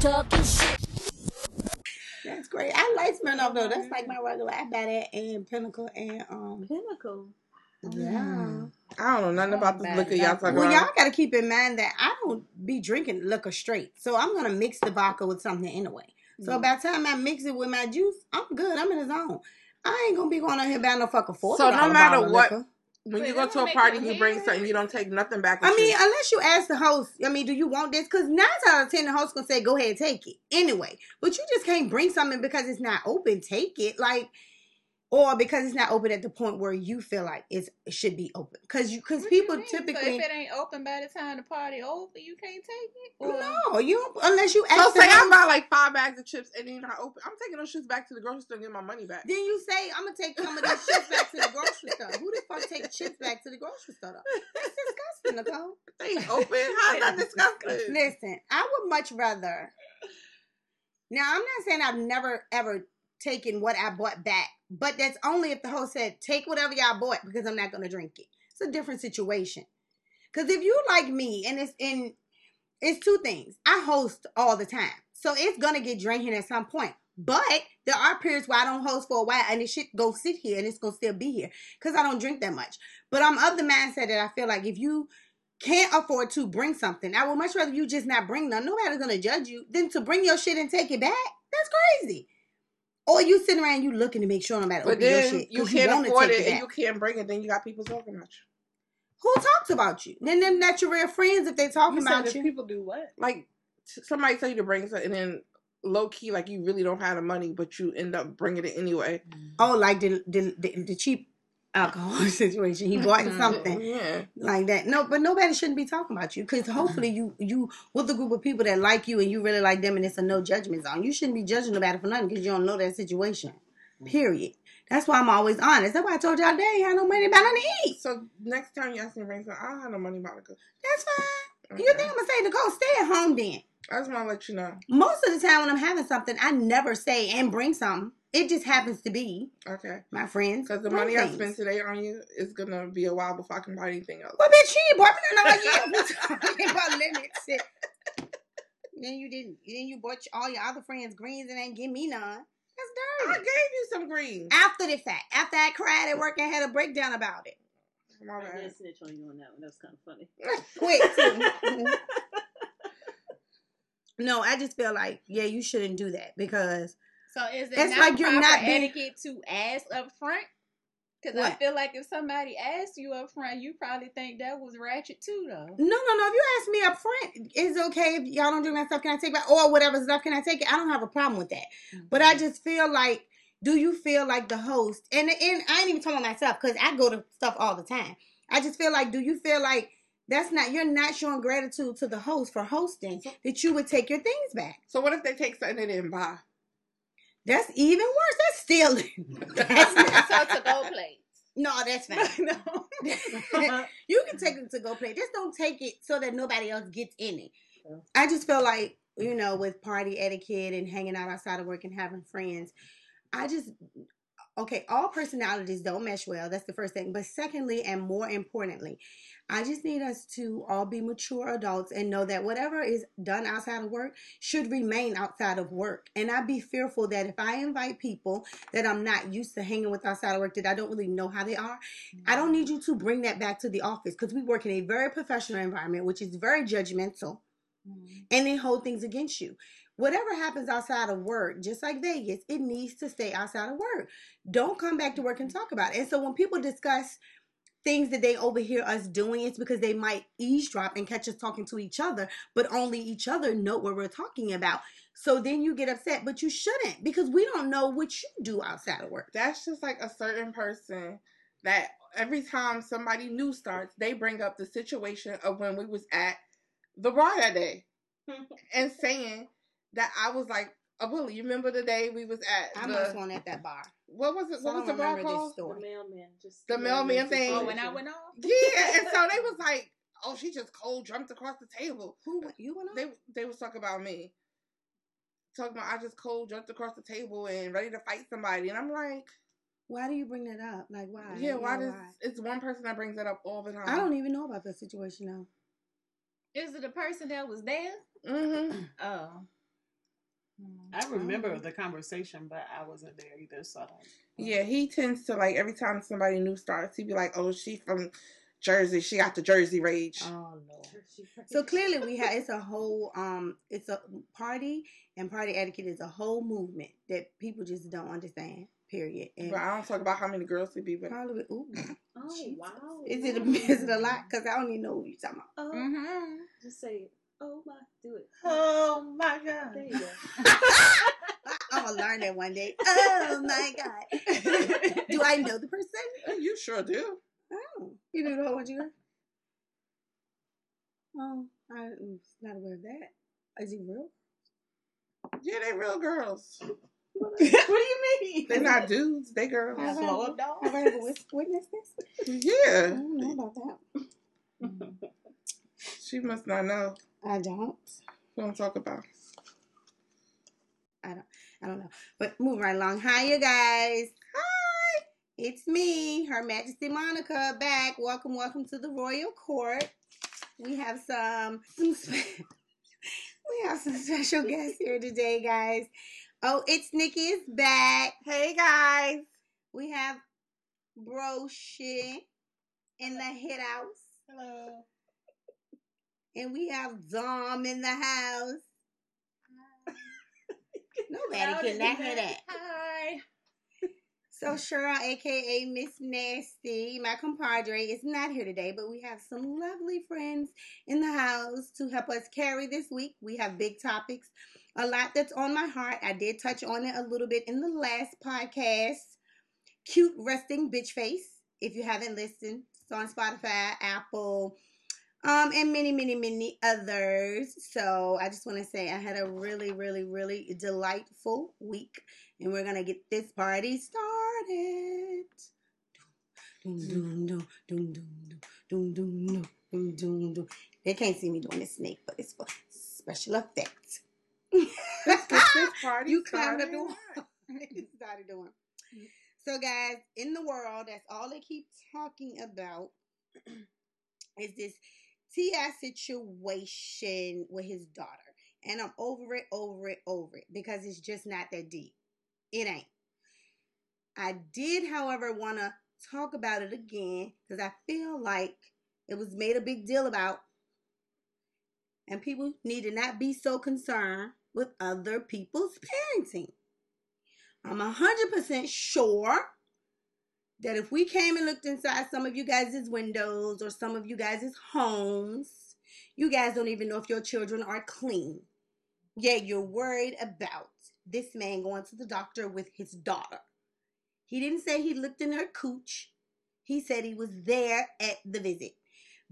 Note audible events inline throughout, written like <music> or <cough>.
talking shit. That's great. I like Smirnoff though. That's like my regular. I buy that and Pinnacle and um. Pinnacle. Yeah. I don't know nothing about this liquor y'all vodka. talking Well, about. y'all got to keep in mind that I don't be drinking liquor straight, so I'm gonna mix the vodka with something anyway. So Mm. by the time I mix it with my juice, I'm good. I'm in the zone. I ain't gonna be going out here buying no fucking forty. So no matter bottle of what- liquor. When But you go to a party, your you bring something. You don't take nothing back. I with mean, you. unless you ask the host, I mean, do you want this? Because nine out of ten, the host gonna say, "Go ahead, take it." Anyway, but you just can't bring something because it's not open. Take it, like, or because it's not open at the point where you feel like it's, it should be open. Because you, because What you people typically So if it ain't open by the time the party over, you can't take it. Or- no, you don't, unless you so ask. the say I host, buy like five bags of chips and then I open. I'm taking those chips back to the grocery store and get my money back. then you say, "I'm gonna take some of these chips back to the grocery store." Who the fuck take chips back to the grocery store? Though? That's disgusting, Nicole. <laughs> They ain't open. How's that disgusting? Listen, I would much rather. Now, I'm not saying I've never ever taken what I bought back, but that's only if the host said, take whatever y'all bought because I'm not going to drink it. It's a different situation. Because if you like me, and it's in, it's two things. I host all the time. So it's going to get drinking at some point. But there are periods where I don't host for a while and it should go sit here and it's going to still be here because I don't drink that much. But I'm of the mindset that I feel like if you can't afford to bring something, I would much rather you just not bring none. Nobody's gonna judge you than to bring your shit and take it back. That's crazy. Or you sitting around you looking to make sure nobody But open your shit. you 'cause can't wanna afford take it and you can't bring it. Then you got people talking about you. Who talks about you? Then them not your real friends if they talking You about if you. people do what? Like somebody tell you to bring something, and then low key, like you really don't have the money, but you end up bringing it anyway. Oh, like the the, the, the cheap alcohol <laughs> situation. He bought Mhm. something. Yeah. like that. No, but nobody shouldn't be talking about you because hopefully you you with a group of people that like you and you really like them and it's a no judgment zone. You shouldn't be judging nobody for nothing because you don't know that situation. Period. That's why I'm always honest. That's why I told y'all they ain't had no money about nothing to eat. So next time you ask me to bring something, I don't have no money, Monica. That's fine. Okay. You think I'm gonna say to go stay at home then? I just want to let you know. Most of the time when I'm having something, I never say and bring something. It just happens to be Okay. my friends. Because the bring money I things. spent today on you is gonna be a while before I can buy anything else. Well, bitch, you ain't bought me none all year. We talking about limits. Then you didn't. Then you bought all your other friends greens and ain't give me none. That's dirty. I gave you some green. After the fact, after I cried at work and had a breakdown about it. My I bad. did snitch on you on that one. That was kind of funny. <laughs> <laughs> Quick. no, I just feel like yeah, you shouldn't do that because So is it It's not like you're proper not being- etiquette to ask up front? Because I feel like if somebody asked you up front, you probably think that was ratchet too, though. no, no, no. If you ask me up front, it's okay if y'all don't drink my stuff. Can I take it? Or whatever stuff can I take it? I don't have a problem with that. But I mm-hmm. just feel like, do you feel like the host? And and I ain't even talking about myself because I go to stuff all the time. I just feel like, do you feel like that's not you're not showing gratitude to the host for hosting that you would take your things back? So what if they take something they didn't buy? That's even worse. That's stealing. <laughs> That's not- so to go plates. no, that's fine. <laughs> no. <laughs> you can take it to go play. Just don't take it so that nobody else gets in it. I just feel like, you know, with party etiquette and hanging out outside of work and having friends, I just okay, all personalities don't mesh well. That's the first thing. But secondly, and more importantly, I just need us to all be mature adults and know that whatever is done outside of work should remain outside of work. And I'd be fearful that if I invite people that I'm not used to hanging with outside of work, that I don't really know how they are, I don't need you to bring that back to the office because we work in a very professional environment, which is very judgmental, mm-hmm. and they hold things against you. Whatever happens outside of work, just like Vegas, it needs to stay outside of work. Don't come back to work and talk about it. And so when people discuss things that they overhear us doing, it's because they might eavesdrop and catch us talking to each other, but only each other know what we're talking about. So then you get upset, but you shouldn't because we don't know what you do outside of work. That's just like a certain person that every time somebody new starts, they bring up the situation of when we was at the bar that day <laughs> and saying that I was like a bully. You remember the day we was at I the must one at that bar. What was it? So What was the bar remember called? The mailman. Just The mailman thing. Oh, when I went off? Yeah, and so they was like, "Oh, she just cold jumped across the table." Who you went on? They they was talking about me, talking about I just cold jumped across the table and ready to fight somebody, and I'm like, Why do you bring that up? Like why? "Yeah, why Yeah, does it's one person that brings that up all the time?" I don't even know about that situation now. Is it the person that was there? Mm-hmm. <clears throat> Oh. I remember the conversation, but I wasn't there either, so I don't. Yeah, he tends to like every time somebody new starts, he'd be like, "Oh, she from Jersey. She got the Jersey rage." Oh no. So clearly, we have it's a whole um, it's a party and party etiquette is a whole movement that people just don't understand. Period. And But I don't talk about how many girls he be with. probably, ooh, <clears throat> Oh Jesus. wow! is it a, <laughs> is it a lot? Because I don't even know what you're talking about. Oh, Mm-hmm. just say, it. Oh my, do it. Oh my god. There you go. <laughs> I'm gonna learn that one day. Oh my god! Do I know the person? You sure do. Oh, you know the whole one, you Oh, I'm not aware of that. Is he real? Yeah, they real girls. what do you mean? They're not dudes. They girls. Have I Blow ever- up doll? have I ever wis- witnessed this? I don't know about that. Mm-hmm. She must not know. I don't. We don't talk about. I don't I don't know. But moving right along. Hi, you guys. Hi. It's me, Her Majesty Monica, back. Welcome, welcome to the Royal Court. We have some, some spe- <laughs> we have some special guests here today, guys. Oh, it's Nikki is back. Hey guys. We have Broshi in the hit house. Hello. And we have Dom in the house. <laughs> Nobody cannot hear that. Hi. So Cheryl, aka Miss Nasty, my compadre, is not here today, but we have some lovely friends in the house to help us carry this week. We have big topics, a lot that's on my heart. I did touch on it a little bit in the last podcast. Cute resting bitch face. If you haven't listened, it's on Spotify, Apple, um, and many, many, many others. So I just want to say I had a really, really, really delightful week, and we're gonna get this party started. They can't see me doing this snake, but it's for special effects. <laughs> you climbed <laughs> the started doing. So, guys, in the world, that's all they keep talking about <clears throat> is this T.I. situation with his daughter, and I'm over it, over it, over it because it's just not that deep. It ain't. I did, however, want to talk about it again because I feel like it was made a big deal about, and people need to not be so concerned with other people's parenting. I'm 100% sure that if we came and looked inside some of you guys' windows or some of you guys' homes, you guys don't even know if your children are clean. Yeah, you're worried about this man going to the doctor with his daughter. He didn't say he looked in her cooch. He said he was there at the visit.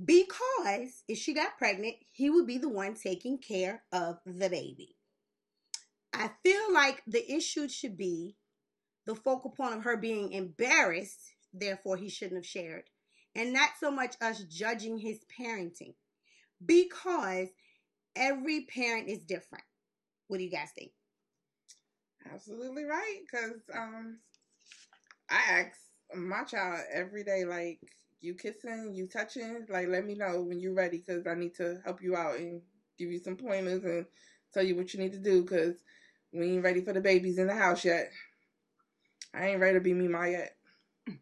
Because if she got pregnant, he would be the one taking care of the baby. I feel like the issue should be the focal point of her being embarrassed, therefore, he shouldn't have shared, and not so much us judging his parenting because every parent is different. What do you guys think? Absolutely right. Cause um, I ask my child every day, like, you kissing, you touching, like, let me know when you're ready, cause I need to help you out and give you some pointers and tell you what you need to do, cause we ain't ready for the babies in the house yet. I ain't ready to be me, ma yet. <laughs>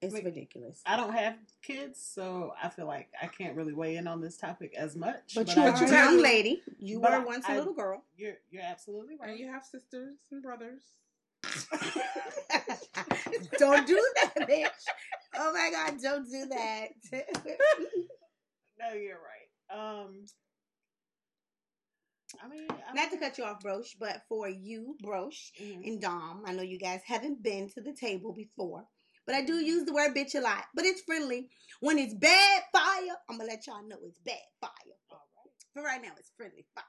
It's Wait. ridiculous. I don't have kids, so I feel like I can't really weigh in on this topic as much. But, you are a heard- have- young lady. You were once a I- little girl. You're you're absolutely right. And right. you have sisters and brothers. <laughs> don't do <laughs> that, bitch. Oh my God, don't do that. No, you're right. Um, I mean, I Not to cut you off, Brosh, but for you, Brosh, Mhm. and Dom, I know you guys haven't been to the table before, but I do use the word bitch a lot. But it's friendly. When it's bad fire, I'm gonna let y'all know it's bad fire. All right. For right now, it's friendly fire.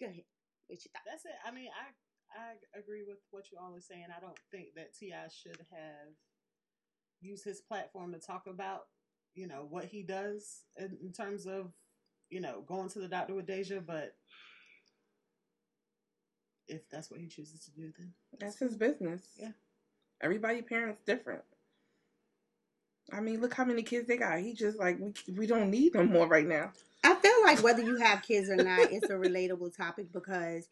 Go ahead. What you thought? That's it. I mean, I I agree with what you all are saying. I don't think that T.I. should have used his platform to talk about, you know, what he does in, in terms of, you know, going to the doctor with Deja. But if that's what he chooses to do, then That's his business. Yeah. Everybody parents different. I mean, look how many kids they got. He just like we we don't need them more right now. I feel like whether you have kids or not, it's a relatable topic because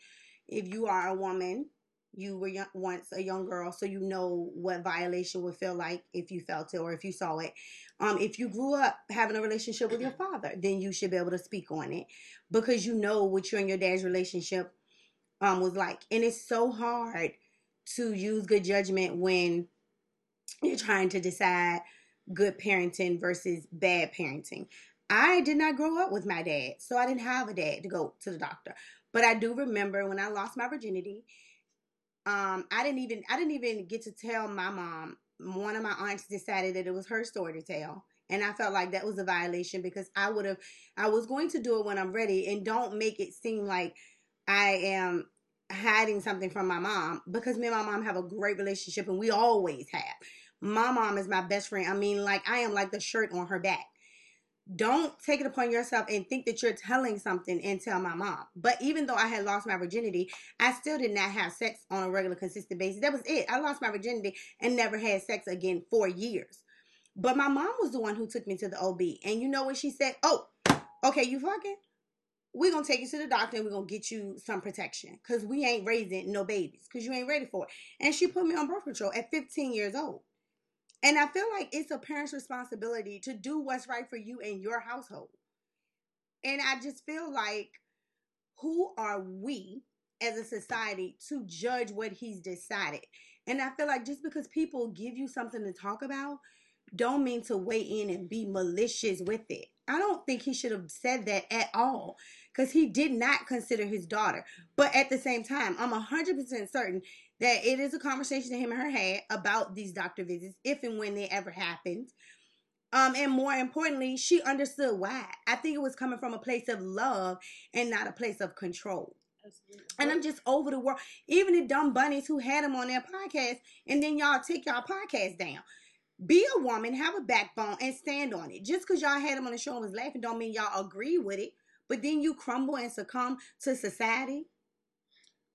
if you are a woman, you were young, once a young girl, so you know what violation would feel like if you felt it or if you saw it. Um, if you grew up having a relationship with your father, then you should be able to speak on it because you know what you and your dad's relationship um was like. And it's so hard to use good judgment when you're trying to decide good parenting versus bad parenting. I did not grow up with my dad, so I didn't have a dad to go to the doctor. But I do remember when I lost my virginity, um, I didn't even I didn't even get to tell my mom. One of my aunts decided that it was her story to tell. And I felt like that was a violation because I would have I was going to do it when I'm ready and don't make it seem like I am hiding something from my mom because me and my mom have a great relationship and we always have. My mom is my best friend. I mean, like I am like the shirt on her back. Don't take it upon yourself and think that you're telling something and tell my mom. But even though I had lost my virginity, I still did not have sex on a regular, consistent basis. That was it. I lost my virginity and never had sex again for years. But my mom was the one who took me to the OB. And you know what she said? Oh, okay, you fucking? we're gonna take you to the doctor and we're gonna get you some protection because we ain't raising no babies because you ain't ready for it. And she put me on birth control at 15 years old. And I feel like it's a parent's responsibility to do what's right for you and your household. And I just feel like who are we as a society to judge what he's decided? And I feel like just because people give you something to talk about, don't mean to weigh in and be malicious with it. I don't think he should have said that at all because he did not consider his daughter. But at the same time, I'm 100% certain that it is a conversation that him and her had about these doctor visits, if and when they ever happened. Um, and more importantly, she understood why. I think it was coming from a place of love and not a place of control. And I'm just over the world. Even the dumb bunnies who had him on their podcast, and then y'all take y'all podcast down. Be a woman, have a backbone, and stand on it. Just because y'all had him on the show and was laughing, don't mean y'all agree with it. But then you crumble and succumb to society.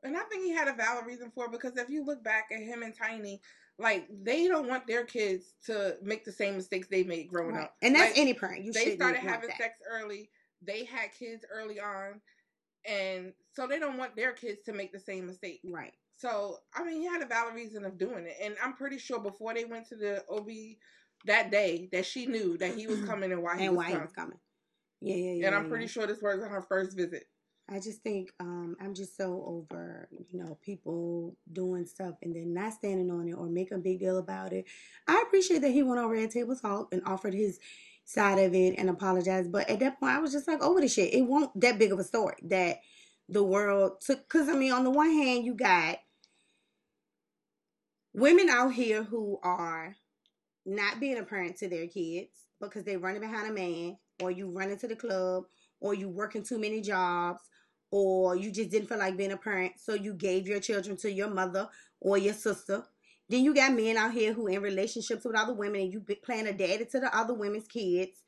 And I think he had a valid reason for it because if you look back at him and Tiny, like they don't want their kids to make the same mistakes they made growing Right. up. And that's Like, any parent. You they started having sex early. They had kids early on, and so they don't want their kids to make the same mistake. Right. So I mean, he had a valid reason of doing it, and I'm pretty sure before they went to the OB that day that she knew that he was <clears throat> coming and why he and was why he coming. was coming. Yeah, yeah, yeah. and I'm yeah, pretty sure this was on her first visit. I just think um, I'm just so over, you know, people doing stuff and then not standing on it or make a big deal about it. I appreciate that he went on Red Table Talk and offered his side of it and apologized. But at that point, I was just like over the shit. It won't that big of a story that the world took. Because I mean, on the one hand, you got women out here who are not being a parent to their kids because they're running behind a man, or you running to the club, or you working too many jobs, or you just didn't feel like being a parent, so you gave your children to your mother or your sister. Then you got men out here who in relationships with other women, and you be playing a daddy to the other women's kids.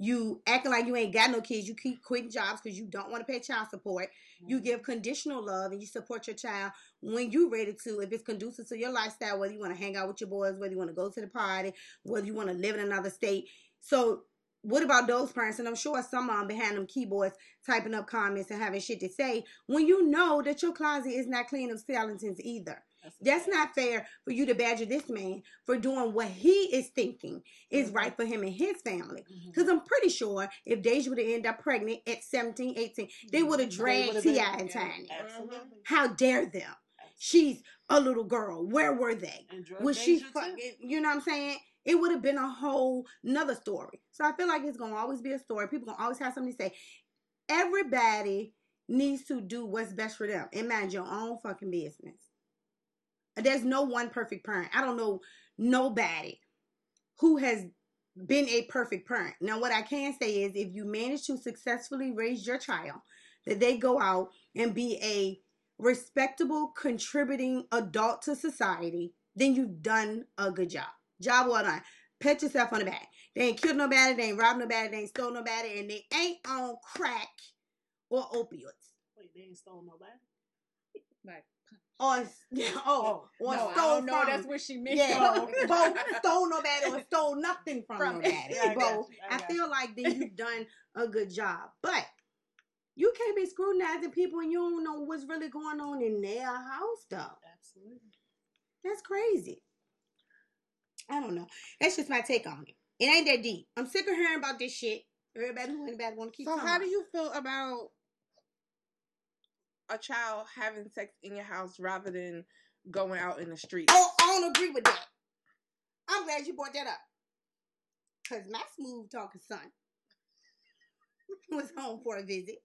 You acting like you ain't got no kids. You keep quitting jobs because you don't want to pay child support. You mm-hmm. give conditional love and you support your child when you're ready to, if it's conducive to your lifestyle, whether you want to hang out with your boys, whether you want to go to the party, whether you want to live in another state. So, what about those parents? And I'm sure some of them behind them keyboards typing up comments and having shit to say when you know that your closet is not clean of skeletons either. That's not fair for you to badger this man for doing what he is thinking is Mhm. right for him and his family. Mhm. Because I'm pretty sure if Deja would have ended up pregnant at 17, 18, they would have dragged T.I. been- and yeah, Tiny. Absolutely. How dare them? She's a little girl. Where were they? Was she fucking, you know what I'm saying? It would have been a whole nother story. So I feel like it's gonna always be a story. People gonna always have something to say. Everybody needs to do what's best for them mind your own fucking business. There's no one perfect parent. I don't know nobody who has been a perfect parent. Now, what I can say is if you manage to successfully raise your child, that they go out and be a respectable, contributing adult to society, then you've done a good job. Job well done. Pat yourself on the back. They ain't killed nobody, they ain't robbed nobody, they ain't stole nobody, and they ain't on crack or opioids. Wait, they ain't stole nobody. Like or <laughs> yeah, oh, oh, or no, stole don't know. from. That's what she meant. yeah, oh, both stole no daddy or stole nothing from, From- no daddy. <laughs> Yeah, both. you, I I got feel like then you've <laughs> done a good job, but. You can't be scrutinizing people and you don't know what's really going on in their house, though. Absolutely. That's crazy. I don't know. That's just my take on it. It ain't that deep. I'm sick of hearing about this shit. Everybody who anybody want to keep So how about do you feel about a child having sex in your house rather than going out in the street? Oh, I don't agree with that. I'm glad you brought that up. Cause my smooth talking son <laughs> was home for a visit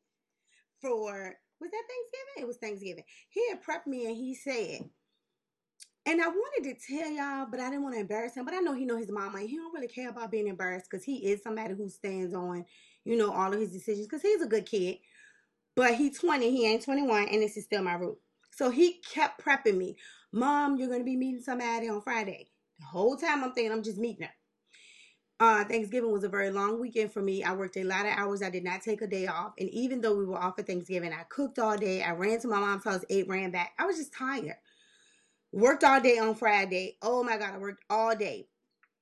for was that Thanksgiving? It was Thanksgiving. He had prepped me and he said, and I wanted to tell y'all, but I didn't want to embarrass him. But I know he know his mama he don't really care about being embarrassed because he is somebody who stands on, you know, all of his decisions because he's a good kid. But he's 20, he ain't 21, and this is still my root. So he kept prepping me. Mom, you're gonna be meeting somebody on Friday. The whole time I'm thinking I'm just meeting her. Uh, Thanksgiving was a very long weekend for me. I worked a lot of hours. I did not take a day off. And even though we were off for Thanksgiving, I cooked all day. I ran to my mom's house, ate, ran back. I was just tired. Worked all day on Friday. Oh my God, I worked all day.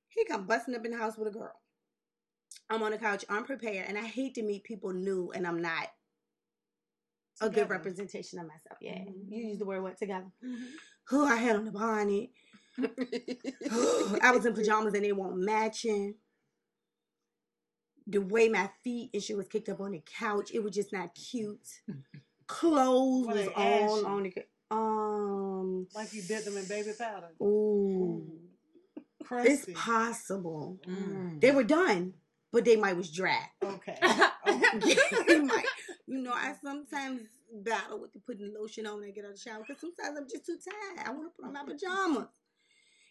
He come busting up in the house with a girl. I'm on the couch, unprepared, and I hate to meet people new and I'm not a good representation of myself. Yeah. Mhm. You use the word what together? Mhm. Who I had on the bonnet. <laughs> I was in pajamas and they weren't matching. The way my feet and shit was kicked up on the couch, it was just not cute. <laughs> Clothes was all ashy? on the um. Like you did them in baby powder. Ooh, it's Crusty. possible. Mm. They were done, but they might was dry. Okay. <laughs> <laughs> They might. You know, I sometimes battle with the putting lotion on when I get out of the shower because sometimes I'm just too tired. I want to put on my pajamas.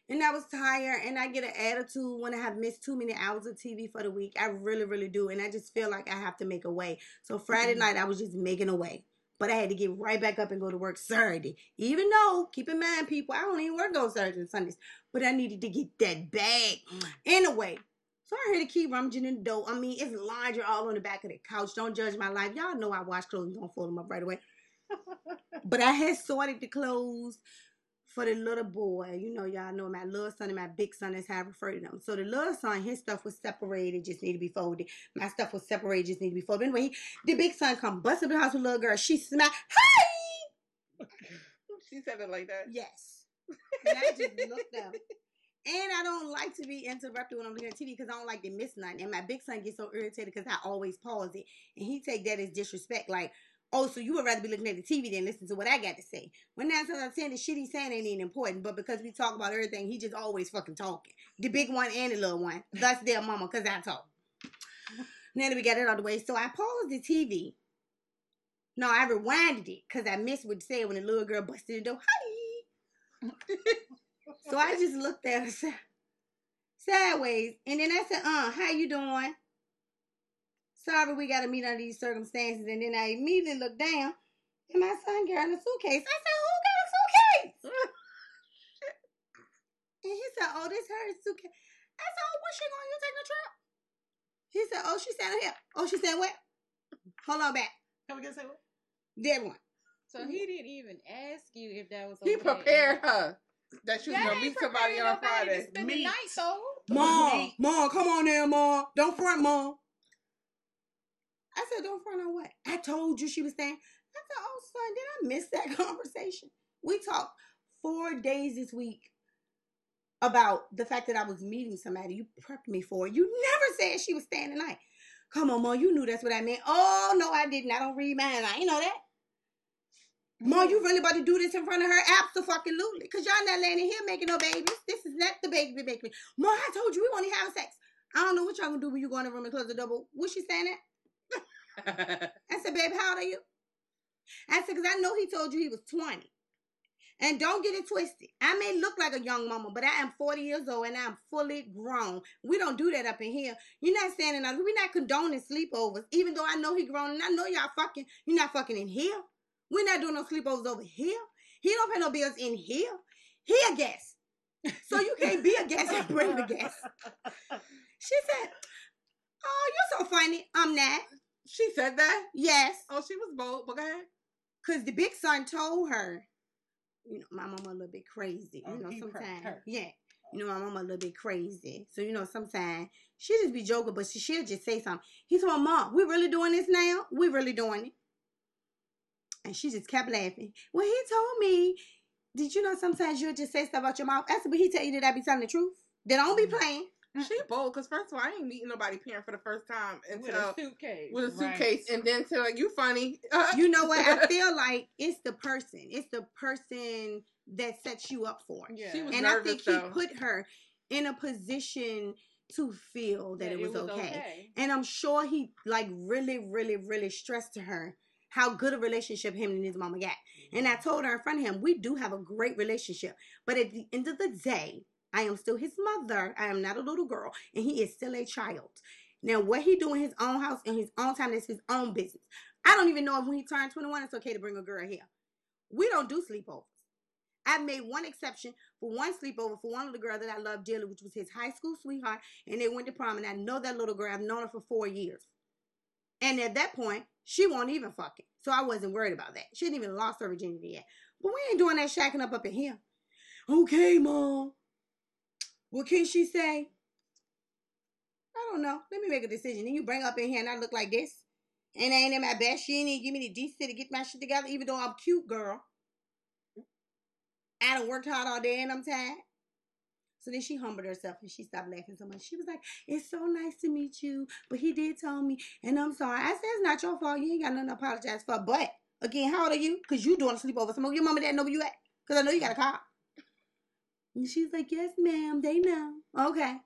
And I was tired, and I get an attitude when I have missed too many hours of TV for the week. I really, really do. And I just feel like I have to make a way. So Friday night, I was just making a way. But I had to get right back up and go to work Saturday. Even though, keep in mind, people, I don't even work on Saturdays and Sundays. But I needed to get that bag. Anyway, so I had to key rummaging in the dough. I mean, it's laundry all on the back of the couch. Don't judge my life. Y'all know I wash clothes and don't fold them up right away. <laughs> But I had sorted the clothes for the little boy. You know, y'all know my little son and my big son is how I refer to them. So the little son, his stuff was separated, just need to be folded. My stuff was separated, just need to be folded. Anyway, he, the big son come bust up in the house with a little girl. She smacked, hey! <laughs> she said it like that. Yes. And I just looked up. And I don't like to be interrupted when I'm looking at TV because I don't like to miss nothing. And my big son gets so irritated because I always pause it. And he take that as disrespect. Like, oh, so you would rather be looking at the TV than listen to what I got to say. When nine times of ten, the shit he's saying ain't even important. But because we talk about everything, he just always fucking talking. The big one and the little one. Thus their mama, because I talk. Now that we got it out the way. So I paused the TV. No, I rewinded it because I missed what it said when the little girl busted the door. Hi. <laughs> So I just looked at her sideways, and then I said, "Uh, how you doing? Sorry, we got to meet under these circumstances." And then I immediately looked down, and my son carrying a suitcase. I said, "Who got a suitcase?" <laughs> and he said, "Oh, this her suitcase." I said, "Oh, what's she going? You taking a trip?" He said, "Oh, she's standing here. Oh, she's saying what? Hold on back. Can we get say what? Dead one. So he didn't even ask you if that was He prepared her that she was That gonna meet somebody on Friday. To spend night though. Mom, Meat. mom, come on there, mom. Don't front, mom. I said, don't front on what? I told you she was staying. I said, oh, son, did I miss that <laughs> conversation? We talked four days this week about the fact that I was meeting somebody you prepped me for. it. You never said she was staying tonight. Come on, mom, you knew that's what I meant. Oh, no, I didn't. I don't read mine. I ain't know that. Mom, you really about to do this in front of her? Absolutely. Because y'all not laying in here making no babies. This is not the baby making. Mom, I told you we want to have sex. I don't know what y'all gonna do when you go in the room and close the door. but What she saying? I said, babe, how old are you? I said, because I know he told you he was 20. And don't get it twisted. I may look like a young mama, but I am 40 years old and I'm fully grown. We don't do that up in here. You're not standing up. We're not condoning sleepovers, even though I know he grown and I know y'all fucking. You're not fucking in here. We're not doing no sleepovers over here. He don't pay no bills in here. He a guest. So you can't be a guest and bring the guest. <laughs> She said, Oh, you're so funny. I'm not. She said that. Yes. Oh, she was bold. But go ahead. Because the big son told her, you know, my mama a little bit crazy. Oh, You know, sometimes, her. yeah. You know, my mama a little bit crazy. So, you know, sometimes she just be joking, but she, she'll just say something. He told my mom, we really doing this now? We really doing it. And she just kept laughing. Well, he told me, did you know sometimes you'll just say stuff out your mouth? I said, but he tell you that I be telling the truth? Then I don't be Mm. playing. She bold because first of all, I ain't meeting nobody parent for the first time With a suitcase. with a Right. suitcase, and then to like you funny. <laughs> You know what? I feel like it's the person. It's the person that sets you up for yeah. She was and I nervous, think he put her in a position to feel that, That it, was okay. okay. And I'm sure he like really, really, really stressed to her how good a relationship him and his mama got. And I mm-hmm. told her in front of him, we do have a great relationship. But at the end of the day, I am still his mother. I am not a little girl, and he is still a child. Now, what he do in his own house in his own time is his own business. I don't even know if when he turned 21, it's okay to bring a girl here. We don't do sleepovers. I made one exception for one sleepover for one little girl that I loved dearly, which was his high school sweetheart, and they went to prom. And I know that little girl. I've known her for four years. And at that point, she won't even fucking. So I wasn't worried about that. She hadn't even lost her virginity yet. But we ain't doing that shacking up up in here. Okay, mom. What can she say? I don't know. Let me make a decision. Then you bring up in here and I look like this. And I ain't in my best. She ain't even give me the decency to get my shit together, even though I'm cute, girl. I done worked hard all day and I'm tired. So then she humbled herself and she stopped laughing so much. She was like, It's so nice to meet you. But he did tell me, and I'm sorry. I said, It's not your fault. You ain't got nothing to apologize for. But again, how old are you? Because you doing a sleepover. Of your mom and dad know where you at. Because I know you got a car. And she's like, Yes, ma'am. They know. Okay.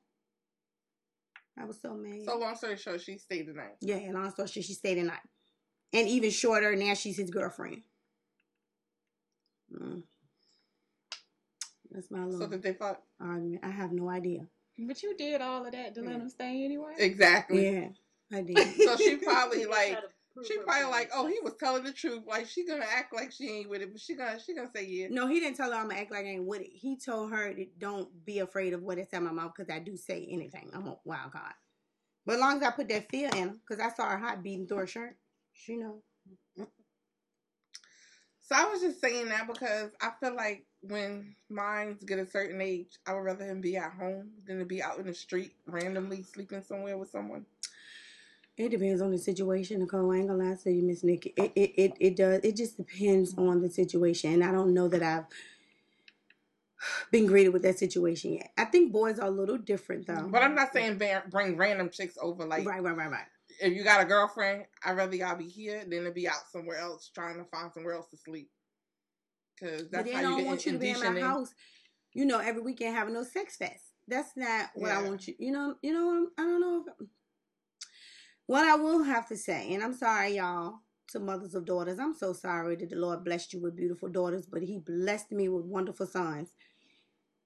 I was so mad. So long story short, she stayed the night. Yeah, and long story short, she stayed the night. And even shorter, now she's his girlfriend. Mm. That's my So little did they fuck? argument. I have no idea. But you did all of that to let Yeah. him stay anyway. Exactly. Yeah, I did. <laughs> So she <laughs> probably like to prove she probably like, oh, he was telling the truth. Like she gonna act like she ain't with it, but she gonna she gonna say yeah. no, he didn't tell her I'm gonna act like I ain't with it. He told her that don't be afraid of what is in my mouth because I do say anything. I'm a wild card. But as long as I put that fear in her, because I saw her heart beating through her shirt, she know. So I was just saying that because I feel like when minds get a certain age, I would rather him be at home than to be out in the street randomly sleeping somewhere with someone. It depends on the situation, Nicole. I ain't gonna lie to you, Miss Nikki. It, it it it does. It just depends on the situation, and I don't know that I've been greeted with that situation yet. I think boys are a little different though. But I'm not saying ba- bring random chicks over. Like right, right, right, right. if you got a girlfriend, I'd rather y'all be here than to be out somewhere else trying to find somewhere else to sleep. Cause But that's then how I you don't get want you to be in my house, you know, every weekend having no sex fest. That's not what I Yeah. want you. You know, you know. I don't know. If, what I will have to say, and I'm sorry, y'all, to mothers of daughters. I'm so sorry that the Lord blessed you with beautiful daughters, but He blessed me with wonderful sons.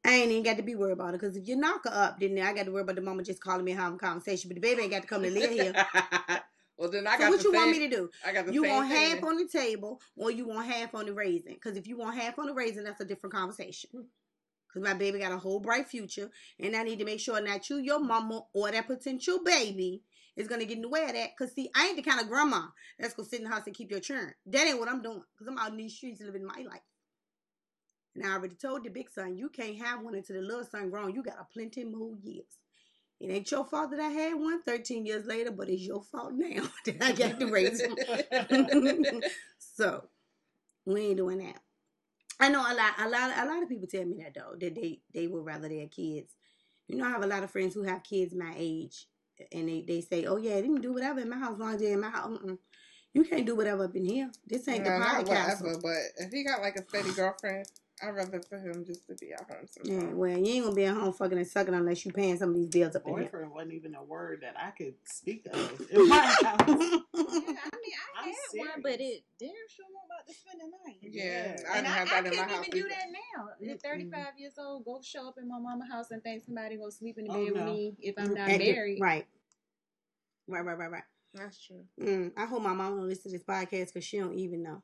I ain't even got to be worried about it because if you knock her up, then I got to worry about the mama just calling me and having a conversation. But the baby ain't got to come to live here. <laughs> well, then I so got what you want me to do? I got the You same want thing half on the table or you want half on the raisin? Because if you want half on the raisin, that's a different conversation. Hmm. Because my baby got a whole bright future, and I need to make sure not you, your mama, or that potential baby is gonna get in the way of that. Because see, I ain't the kind of grandma that's gonna sit in the house and keep your churn. That ain't what I'm doing. Because I'm out in these streets living my life. And I already told the big son, you can't have one until the little son grown. You got a plenty more years. It ain't your fault that I had one 13 years later, but it's your fault now <laughs> that I got to raise him. <laughs> so we ain't doing that. I know a lot, a lot, a lot of people tell me that though that they they would rather their kids. You know, I have a lot of friends who have kids my age, and they they say, "Oh yeah, they can do whatever in my house, long as in my house." Mm-mm. You can't do whatever up in here. This ain't No, the not whatever, but if he got like a steady girlfriend, I'd rather for him just to be at home Yeah, well, you ain't gonna be at home fucking and sucking unless you paying some of these bills up in here. boyfriend wasn't even a word that I could speak of <laughs> in my house. Yeah, I mean, I I'm had one, but it damn sure wasn't about to spend the night. Yeah, Yeah. I and didn't I, have I that in my can't house. even do either. that now. At 35 years old, go show up in my mama's house and think somebody gonna sleep in the Oh, bed with me if I'm not And- married. right, right, right, right, right. That's true. Mm, I hope my mom don't listen to this podcast because she don't even know.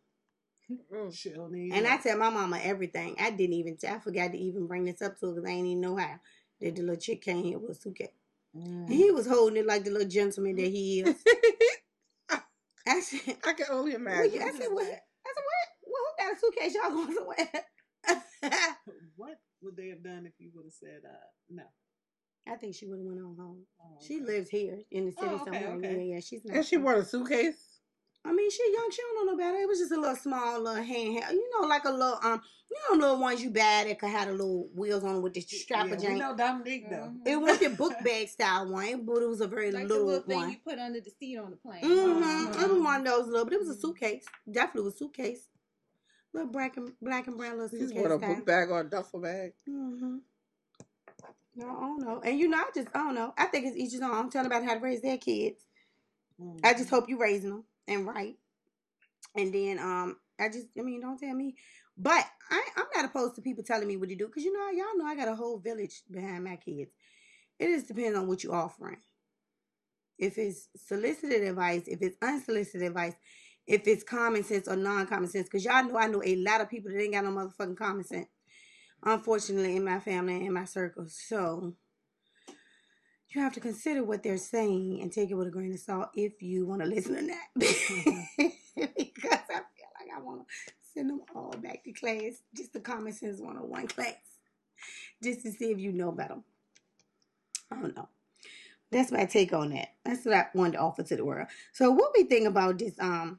Mm. She'll need And I tell my mama everything. I didn't even. I forgot to even bring this up to her because I ain't even know how. That the little chick came here with a suitcase. And Mm. he was holding it like the little gentleman that he is. <laughs> I said, I can only well, imagine. I said, what? I said, what? Well, who got a suitcase? Y'all going <laughs> somewhere? what would they have done if you would have said uh, no? I think she would have went on home. Oh, She okay. lives here in the city Oh, okay, somewhere. okay. Yeah, yeah, she's not. And she brought a suitcase. I mean, she young. She don't know no better. It was just a little small, little handheld. You know, like a little um, you know, little ones you buy that could have the little wheels on it with the strap. yeah, we joint. know Dominique though. Mhm. It wasn't your book <laughs> bag style one, but it was a very like the little little thing one. you put under the seat on the plane. Mm-hmm. It was Mhm. one of those little, but it was a Mhm. suitcase. Definitely was a suitcase. Little black and black and brown little She's suitcase. brought a book bag or a duffel bag. Mm-hmm. No, I don't know. And you know, I just I don't know. I think it's each his own. I'm telling about how to raise their kids. Mhm. I just hope you raising them and right. And then um, I just I mean, don't tell me. But I I'm not opposed to people telling me what to do because you know y'all know I got a whole village behind my kids. It just depends on what you're offering. If it's solicited advice, if it's unsolicited advice, if it's common sense or non-common sense, because y'all know I know a lot of people that ain't got no motherfucking common sense. Unfortunately, in my family and my circles, so you have to consider what they're saying and take it with a grain of salt if you want to listen to that. <laughs> because I feel like I want to send them all back to class, just the common sense 101 class, just to see if you know better. I don't know. That's my take on that. That's what I wanted to offer to the world. So, what we think about this? Um,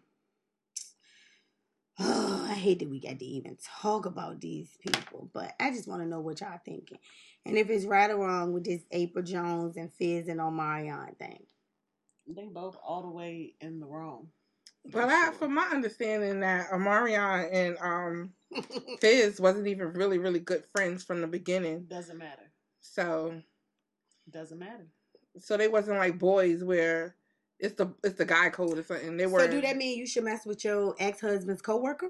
oh, <sighs> I hate that we got to even talk about these people, but I just want to know what y'all thinking, and if it's right or wrong with this April Jones and Fizz and Omarion thing. They both all the way in the wrong. But I, from my understanding, that Omarion and um <laughs> Fizz wasn't even really, really good friends from the beginning. Doesn't matter. So, Doesn't matter. so they wasn't like boys where it's the it's the guy code or something. They were. So, do that mean you should mess with your ex husband's coworker?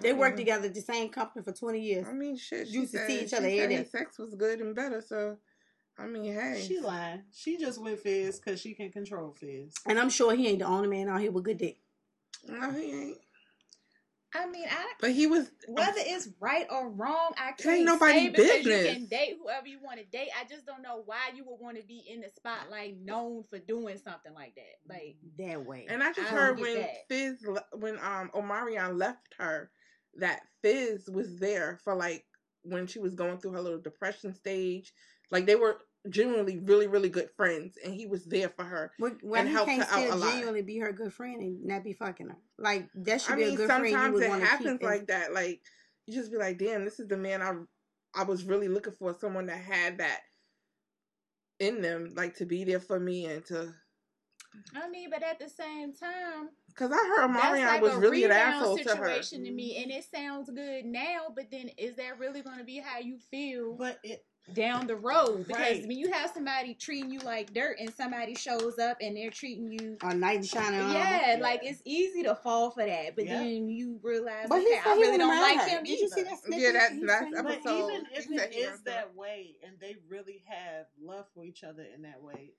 They worked Mhm. together at the same company for twenty years. I mean, shit. She Used to see each other said his sex was good and better. So, I mean, hey, She lying. She just went Fizz because she can control Fizz. And I'm sure he ain't the only man out here with good dick. no, he ain't. I mean, I But he was. whether it's right or wrong, I can't nobody's say business. you can date whoever you want to date. I just don't know why you would want to be in the spotlight known for doing something like that. Like, That way. And I just I heard when that. Fizz, when um Omarion left her, that Fizz was there for like when she was going through her little depression stage. Like they were genuinely really, really good friends, and he was there for her. When, when and he helped can't her out a still lot. genuinely be her good friend and not be fucking her. Like that should I be a mean, good friend you sometimes would it happens keep. like that. Like you just be like, damn, this is the man I I was really looking for. Someone that had that in them, like to be there for me and to. I mean, but at the same time, Because I heard that's Omarion like was a really an rebound asshole to her. situation to me, mm-hmm. and it sounds good now. But then, is that really going to be how you feel But it down the road? Because Right. when you have somebody treating you like dirt, and somebody shows up and they're treating you a knight in shining armor. Yeah, Yeah. like it's easy to fall for that, but Yeah. then you realize, But okay, I really don't mind like her. him Did you see that snippet? Yeah, that- He that's said- But episode- even if he said it he is that way, and they really have love for each other in that way,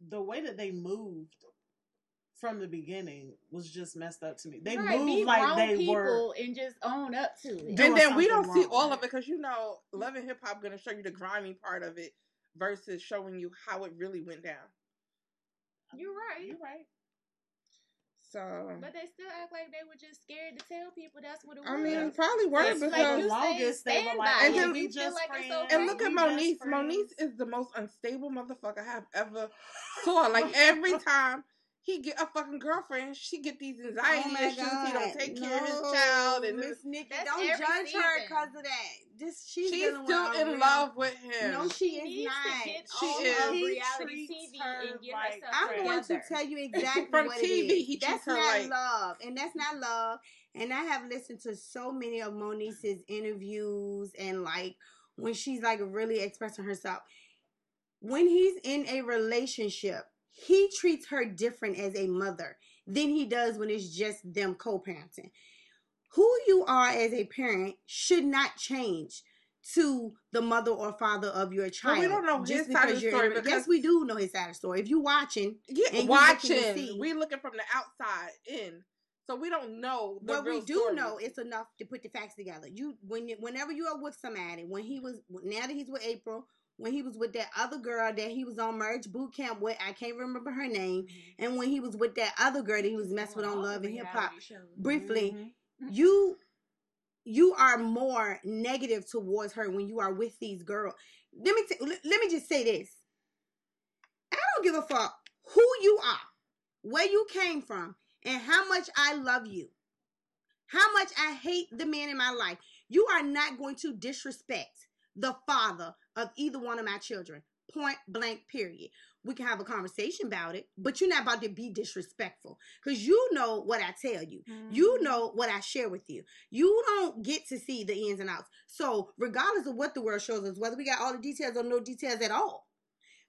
the way that they moved from the beginning was just messed up to me. They right, moved like they people were. and just own up to it. And then we don't see wrong. all of it because you know, Love and Hip Hop going to show you the grimy part of it versus showing you how it really went down. You're right, You're right. So but they still act like they were just scared to tell people that's what it was. I mean, probably were It's because like like you longest say, they were stand like, by And it. then- we feel just like it's friends. okay. and look at We best Monique. friends. Is the most unstable motherfucker I have ever saw. Like <laughs> every time he get a fucking girlfriend, she get these oh anxiety Oh my issues. He don't take care of his child, and Miss Nikki, That's don't every judge her because of that. This she's, she's still in real- love with him. No, she She is needs not. to get She off is. of He reality treats TV her and get like herself I'm together. going to tell you <laughs> exactly From what TV, it is. he that's her not like- love, and that's not love. And I have listened to so many of Monique's interviews, and like when she's like really expressing herself. When he's in a relationship, he treats her different as a mother than he does when it's just them co-parenting. Who you are as a parent should not change to the mother or father of your child. we don't know his side of the you're story because- yes, we do know his side of the story. If you're watching, Yeah, you looking watching. see. We looking from the outside in, so we don't know. The what we do story. know it's enough to put the facts together. You when you, whenever you are with somebody, when he was now that he's with April, when he was with that other girl that he was on Marriage Boot Camp with, I can't remember her name, and when he was with that other girl that he was messing with on Love and Hip Hop, briefly, Mhm. you you are more negative towards her when you are with these girls. Let me t- let me just say this. I don't give a fuck who you are, where you came from, and how much I love you. How much I hate the man in my life. You are not going to disrespect the father of either one of my children. Point blank, period. We can have a conversation about it, but you're not about to be disrespectful because you know what I tell you. Mm-hmm. You know what I share with you. You don't get to see the ins and outs. So, regardless of what the world shows us, whether we got all the details or no details at all,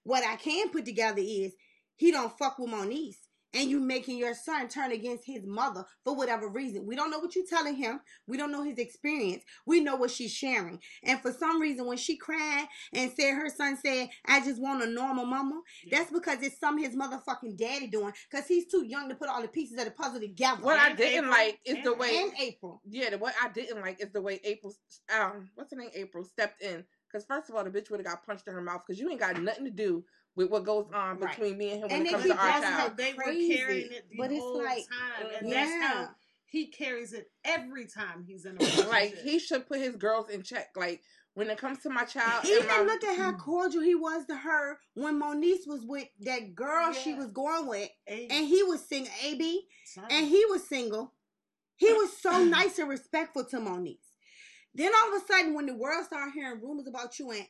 what I can put together is he don't fuck with Moniece and you making your son turn against his mother for whatever reason. We don't know what you're telling him. We don't know his experience. We know what she's sharing. And for some reason, when she cried and said her son said, I just want a normal mama, that's because it's some his motherfucking daddy doing because he's too young to put all the pieces of the puzzle together. What I didn't Apryl. like is the way and Apryl. Yeah, the, what I didn't like is the way Apryl, um, what's her name? Apryl stepped in. Because first of all, the bitch would have got punched in her mouth. Because you ain't got nothing to do with what goes on Right. between me and him when And it comes to our does that's have- child. how they Crazy. were carrying it the But it's whole like, time, and yeah. that's how he carries it every time he's in a <coughs> relationship. Like he should put his girls in check. Like when it comes to my child, and Even my, look at how mm. cordial he was to her when Moniece was with that girl she was going with, Hey, and he was single, AB, son. and he was single. He was so <coughs> nice and respectful to Moniece. Then all of a sudden, when the world started hearing rumors about you in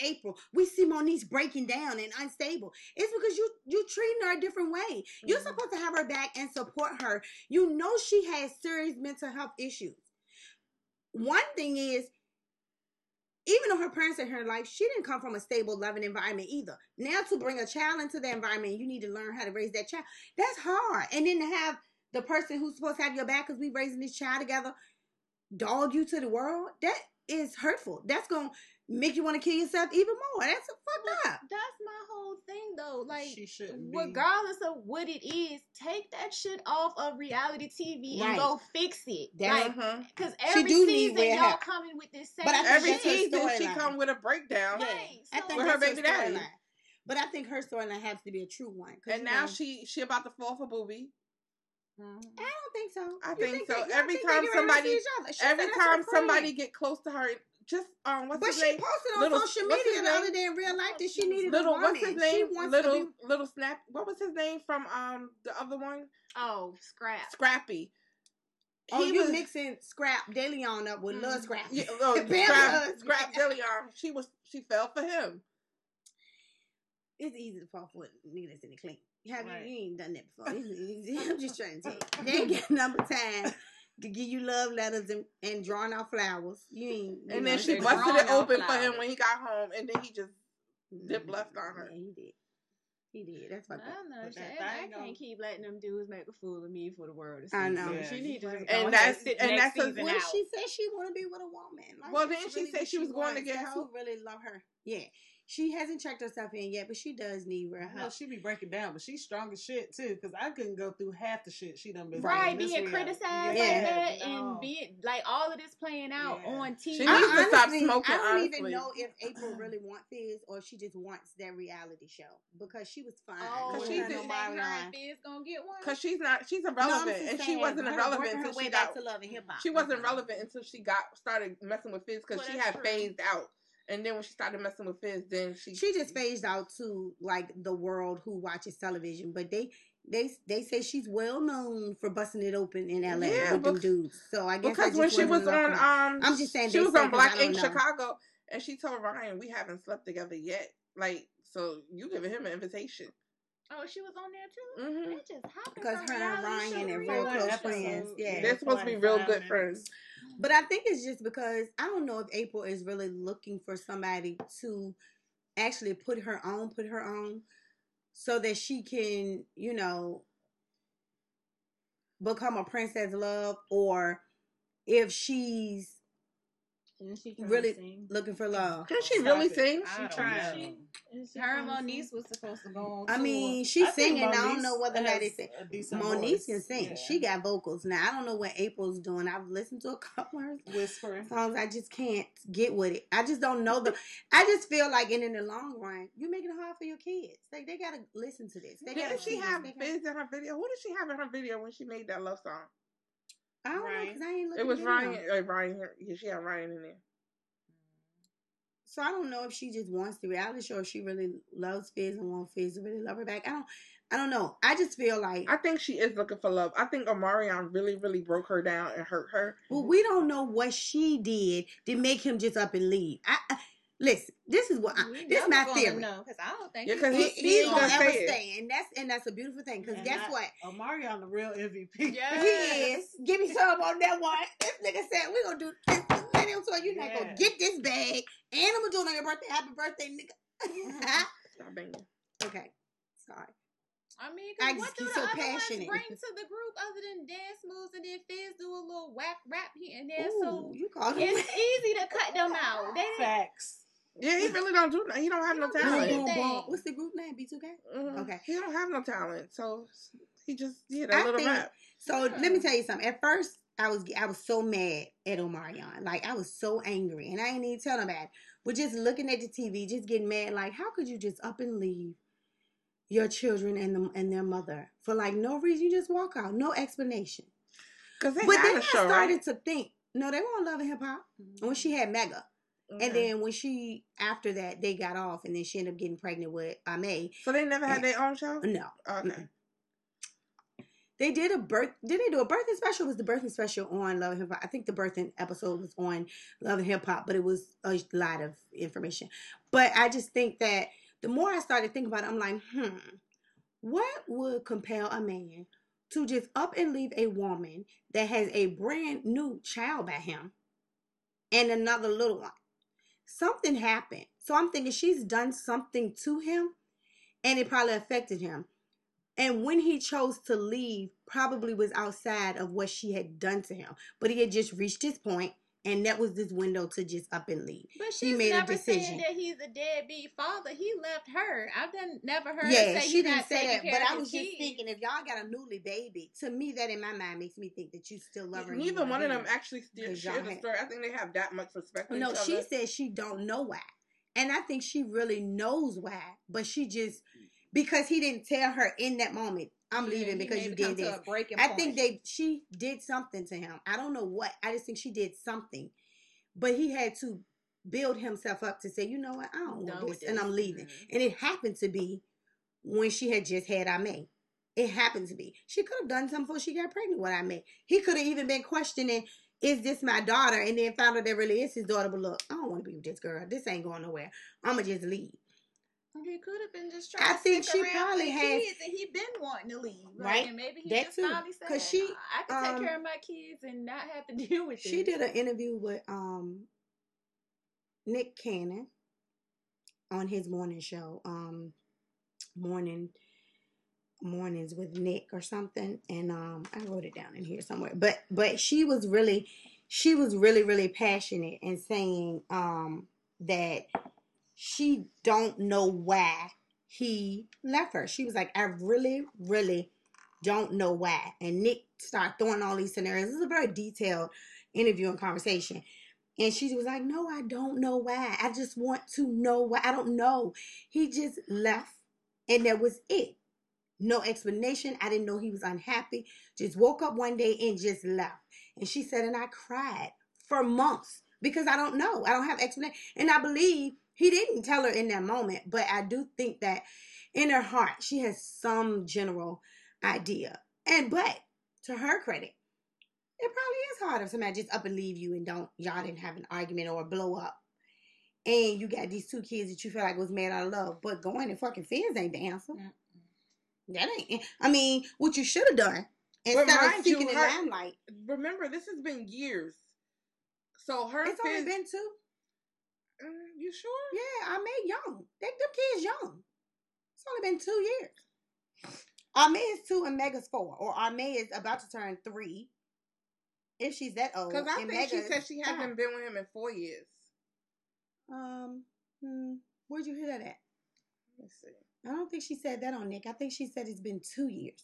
Apryl, we see Moniece breaking down and unstable. It's because you you treating her a different way. You're Mhm. supposed to have her back and support her. You know she has serious mental health issues. One thing is, even though her parents are in her life, she didn't come from a stable, loving environment either. Now to bring a child into the environment, you need to learn how to raise that child. That's hard. And then to have the person who's supposed to have your back because we raising this child together dog you to the world, that is hurtful. That's gonna make you want to kill yourself even more. That's fucked up. That's my whole thing though. Like she shouldn't be. regardless of what it is, take that shit off of reality TV Right. and go fix it. That- like, Mhm. cause She every do need season red y'all hair. coming with this same. But I every that's her season she storyline. come with a breakdown. Right. I So- think With her baby daddy. storyline. But I think her storyline has to be a true one. And now know, she she about to fall for booby. Mhm. I don't think so. I You think so. that- Every think time get ready to somebody- see each other? She said Every time somebody get close to her, just um, what's But his she name? posted on Little- social what's media his the name? other day in real life that she needed Little a woman. what's his She name? wants Little be little snap. What was his name from um the other one? Oh, scrap. Scrappy. Oh, He you was- mixing Scrapp DeLeon up with Love Mm. Scrap. Yeah, <laughs> oh, scrap, Love. scrap DeLeon. She was she fell for him. It's easy to fall for a nigga that's in the clean. Have Right. you, you ain't done that before. <laughs> <laughs> I'm just trying to tell you. They ain't got number time to give you love letters and, and drawing out flowers. You ain't. You And know, then she it's they're busted it out open for him when he got home, and then he just dip Mhm. left on her. Yeah, he did. He did. That's what I fucked up. know. But that I can't gon- keep letting them dudes make a fool of me for the world to see. I know. Yeah, she you need to right. And that's- sit and that's a- Well, out. she said she want to be with a woman. Like, Well, then didn't she really say what she was going to get That's help? Who really love her? Yeah, she hasn't checked herself in yet, but she does need real I help. she be breaking down, but she's strong as shit too. Because I couldn't go through half the shit she done been Right, this being criticized Yeah. like that no. and being like all of this playing out Yeah. on TV. She needs to stop smoking, I don't honestly. even know if Apryl really wants Fizz or she just wants that reality show because she was fine. Oh, she her did- and think her Omarion. and Fizz gonna get one? Cause she's not she's irrelevant, just and she wasn't her irrelevant until she got to love and hip hop. she wasn't relevant until she got started messing with Fizz because Well, she had true. phased out, and then when she started messing with Fizz, then she She just phased out to like the world who watches television, but they they they say she's well known for busting it open in LA Yeah, with them dudes. So I guess because just when she wasn't was enough on um I'm just saying she was said on 'cause I Black don't Ink. Chicago, and she told Ryan we haven't slept together yet. Like so, you giving him an invitation? oh, she was on there too. Mm-hmm. They just hopping Because her and Ryan show are to real close friends. Yeah. They're supposed to be real good friends. But I think it's just because I don't know if Apryl is really looking for somebody to actually put her on, put her on, so that she can, you know, become a princess love, or if she's And she Really sing. looking for love. Can she Stop really it. sing? I She don't trying. she Her and trying to sing. Moniece was supposed to go on. I mean, she's I think singing. I don't know whether or not has it's sing. a Moniece voice. can sing. Yeah. She got vocals. Now I don't know what Apryl's doing. I've listened to a <laughs> couple of her whispering. songs. I just can't get with it. I just don't know the. I just feel like, and in the long run, you're making it hard for your kids. Like they gotta listen to this. They gotta Didn't she see this. have They gotta- in her video? Who did she have in her video when she made that love song? I don't know Ryan. because I ain't looking. It was at the video. Ryan. Uh, Ryan. Yeah, she had Ryan in there. So I don't know if she just wants the reality show, if she really loves Fizz and wants Fizz to really love her back. I don't. I don't know. I just feel like I think she is looking for love. I think Omarion really, really broke her down and hurt her. well, we don't know what she did to make him just up and leave. I, I listen. This is what I, We this is never my gonna theory. know, because I don't think Yeah, he's 'cause He, he- supposed to he be ain't gonna gonna ever say it. stay, and that's and that's a beautiful thing. Because And guess I- what? Omarion the real MVP. Yeah. He is. Give me some on that one. This nigga said we gonna do. This. Let him tell you not gonna Yeah. get this bag, and I'm gonna do it on your birthday. Happy birthday, nigga. Mm-hmm. <laughs> Stop banging. okay, sorry. I mean, I 'cause what just do get the so other passionate. ones bring to the group other than dance moves and then Fizz do a little whack rap here and there? Ooh, So you called him. it's easy to cut them out. They didn't- Facts. Yeah, he really don't do. He don't have no don't talent. anything. boom, boom. What's the group name? B2K. Mhm. Okay. He don't have no talent, so he just yeah I that little think- rap. So Yeah. let me tell you something. At first, I was I was so mad at Omarion. Like I was so angry, and I ain't even tell him that. But just looking at the TV, just getting mad. Like how could you just up and leave your children and them and their mother for like no reason? You just walk out, no explanation. Cause they but then I started right? to think, no, they won't love hip hop. When she had Mega, Okay. and then when she after that they got off, and then she ended up getting pregnant with Ame. so they never had their own show. No, Okay. They did a birth. Did they do a birthing special? It was the birthing special on Love and Hip Hop? I think the birthing episode was on Love and Hip Hop, but it was a lot of information. But I just think that the more I started thinking about it, I'm like, hmm, what would compel a man to just up and leave a woman that has a brand new child by him and another little one? Something happened. So I'm thinking she's done something to him and it probably affected him. And when he chose to leave, probably was outside of what she had done to him. But he had just reached his point, and that was this window to just up and leave. But She she's made a never saying decision. that he's a deadbeat father. He left her. I've done, never heard her yeah, say she he's didn't not say taking that. But I was just kids. thinking, if y'all got a newly baby, to me, that in my mind makes me think that you still love her. Neither one of them actually still Because share the had- story. I think they have that much respect for No, each she other. said she don't know why. And I think she really knows why, but she just because he didn't tell her in that moment, I'm leaving because you did this. I point. think they she did something to him. I don't know what. I just think she did something. But he had to build himself up to say, you know what, I don't want with this, and. I'm leaving. Mhm. And it happened to be when she had just had I May. It happened to be. She could have done something before she got pregnant with Ame. He could have even been questioning, is this my daughter? And then found out that really is his daughter. But look, I don't want to be with this girl. This ain't going nowhere. I'ma just leave. He could have been just trying I to think she probably has- kids, and he been wanting to leave, like, Right. And maybe he That just too. finally said, 'Cause she, "I can take um, care of my kids and not have to <laughs> deal with She this." did an interview with um Nick Cannon on his morning show, um morning mornings with Nick or something. And um I wrote it down in here somewhere. But but she was really she was really, really passionate and saying um that she don't know why he left her. She was like, I really, really don't know why. And Nick started throwing all these scenarios. This is a very detailed interview and conversation. And she was like, No, I don't know why. I just want to know why. I don't know. He just left, and that was it. No explanation. I didn't know he was unhappy. Just woke up one day and just left. And she said, and I cried for months because I don't know. I don't have explanation. And I believe he didn't tell her in that moment, but I do think that in her heart, she has some general idea. And but to her credit, it probably is hard if somebody just up and leave you and don't y'all didn't have an argument or blow up. And you got these two kids that you feel like was made out of love, but going and fucking Fizz ain't the answer. Mm-mm. That ain't. I mean, what you should have done instead of mind you, seeking the her- limelight. Remember, this has been years. So her It's only been two. Mm, you sure? Yeah, I made young. They them kids young. It's only been two years. Arme is two and Mega's four, or Arme is about to turn three. If she's that old, Because I think she said she hasn't been with him in four years. Um, hmm, where'd you hear that at? Let's see. I don't think she said that on Nick. I think she said it's been two years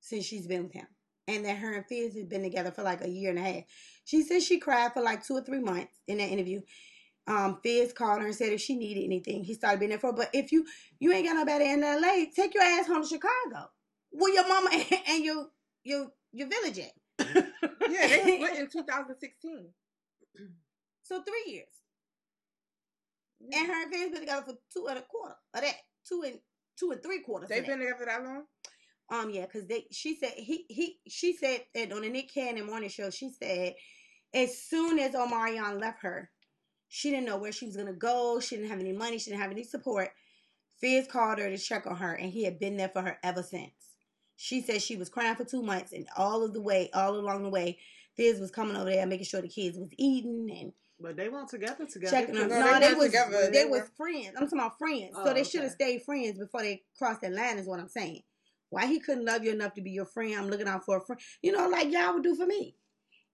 since she's been with him. And that her and Fizz had been together for like a year and a half. She said she cried for like two or three months in that interview. Um, Fizz called her and said if she needed anything, he started being there for her. But if you you ain't got nobody in LA, take your ass home to Chicago. Where your mama <laughs> and your your your village at. <laughs> Yeah, they split in 2016. <clears throat> So three years. And her and Fizz been together for two and a quarter of that. Two and two and three quarters. They've that. been together that long. Um, yeah, because they she said he he she said that on the Nick Cannon morning show, she said as soon as Omarion left her, she didn't know where she was gonna go. She didn't have any money, she didn't have any support. Fizz called her to check on her and he had been there for her ever since. She said she was crying for two months and all of the way, all along the way, Fizz was coming over there making sure the kids was eating and But they weren't together together. checking on. No, No, they they, weren't was together. they, They was friends. I'm talking about friends. Oh, so they should have stayed friends before they crossed that line. Is what I'm saying. Why he couldn't love you enough to be your friend? I'm looking out for a friend. You know, like y'all would do for me.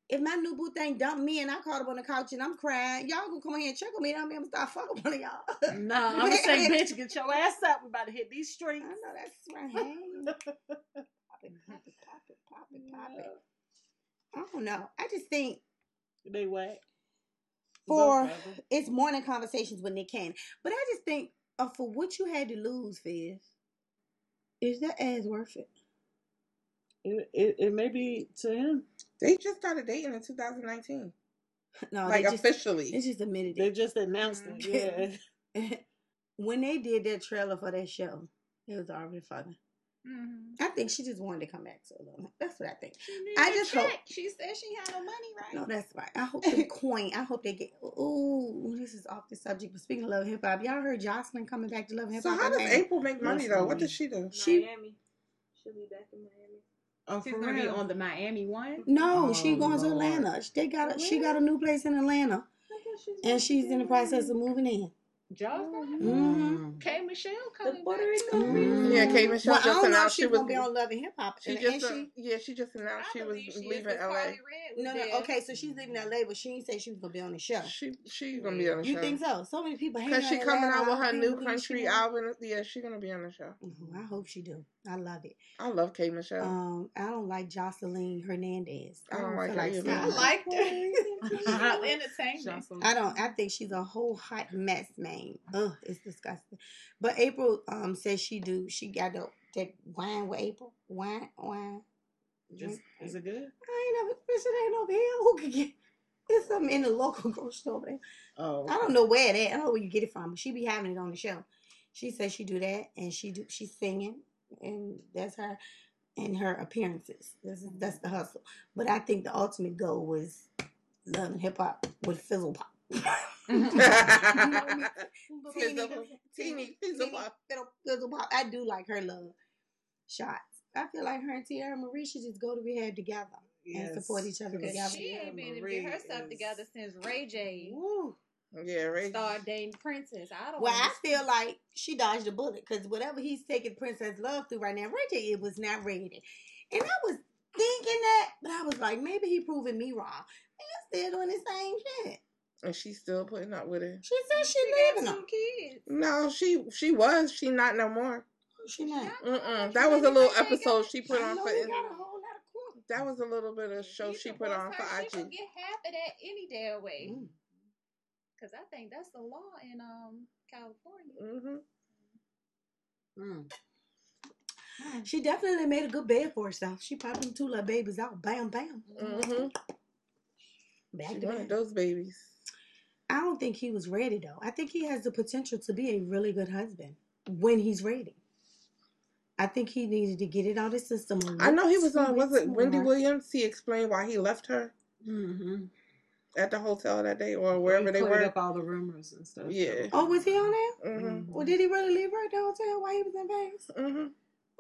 If my new boo thing dumped me and I caught up on the couch and I'm crying, y'all gonna come in here and check on me. and I'm gonna start fucking one of y'all. No, I'm gonna say, bitch, get your ass up. We about to hit these streets. I know that's right. Pop it, <laughs> pop it, pop it, pop it, pop it. I don't know. I just think They whack. For- Both of them. it's morning conversations with Nick Cannon. But I just think uh, for what you had to lose, Fizz, is that ass worth it? It, it, it may be to him. They just started dating in 2019, <laughs> No, like they just officially. It's just admitted They just announced it. Yeah. <laughs> when they did their trailer for that show, it was already fucking. Mm-hmm. I think she just wanted to come back so long. That's what I think. She needed I a just hope- She said she had no money, right? No, that's right. I hope the <laughs> coin. I hope they get. Ooh, this is off the subject. But speaking of love and hip hop, y'all heard Joseline coming back to love and hip hop. so how does Apryl make money That's though? What funny. does she do? She- Miami. She'll be back in Miami. Oh, She's gonna be on the Miami one. No, she Oh, going to Atlanta. They got a, she got a new place in Atlanta, and she's in the process of moving in. Joseline. Mhm. K. Michelle coming Puerto back. Rico Mhm. Yeah, K. Michelle Well, I just don't know if announced she's she was. gonna be on Love and Hip Hop. She just uh, she, yeah, she just announced she was believe she is, leaving 'cause LA. Carly no, there. no, okay, so she's leaving LA, but she didn't say she was gonna be on the show. She she's gonna be on the You show. think so? So many people hate Cause she coming out with her new country album. album. Yeah, she's gonna be on the show. I hope she do. I love it. I love K. Michelle. Um, I don't like Joseline Hernandez. I don't like feel her either. seeing I her. liked her. she was entertaining. I don't. I think she's a whole hot mess, man. Ugh, it's disgusting. But Apryl um says she do. She got the that wine with Apryl. Wine, wine. Is, Drink. is it good? I ain't never. It ain't over here. Who can get? It's something in the local <laughs> grocery store. Man. Oh, I don't know where it. At. I don't know where you get it from. But she be having it on the show. She says she do that, and she do. She's singing, and that's her. And her appearances. This is that's the hustle. But I think the ultimate goal was love and hip hop with fizzle pop. Mm-hmm. <laughs> Fizzle- Teeny Fizzle Pop. Fizzle, fizzle pop. I do like her love shots. I feel like her and Teairra Mari should just go to rehab together and support each other because together. She ain't been to Marie get herself is- together since Ray J Woo. Yeah, right. started dating Princess. I don't. Well, I feel like she dodged a bullet because whatever he's taking Princess Love through right now, Ray J it was not ready. And I was thinking that, but I was like, maybe he proving me wrong. And still doing the same shit. And she's still putting up with it. She said she, she leaving got him. two kids. No, she she was. She not no more. She not. Mm-mm. That was a little episode she put on know for. he got a whole lot of coin. That was a little bit of show You she put on for her, She gonna get half of that any damn way. Mm. Cause I think that's the law in um California. Mm-hmm. Mm. She definitely made a good bed for herself. She popped them two little babies out. Bam, bam. Mm-hmm. Back She to wanted back. those babies. I don't think he was ready though. I think he has the potential to be a really good husband when he's ready. I think he needed to get it out of his system. I know he was on. Was it Wendy more. Williams? He explained why he left her Mm-hmm. At the hotel that day or wherever they cleared were. up all the rumors and stuff. Yeah. Oh, was he on there? Mm-hmm. Well, did he really leave her at the hotel while he was in Vegas? Mm-hmm.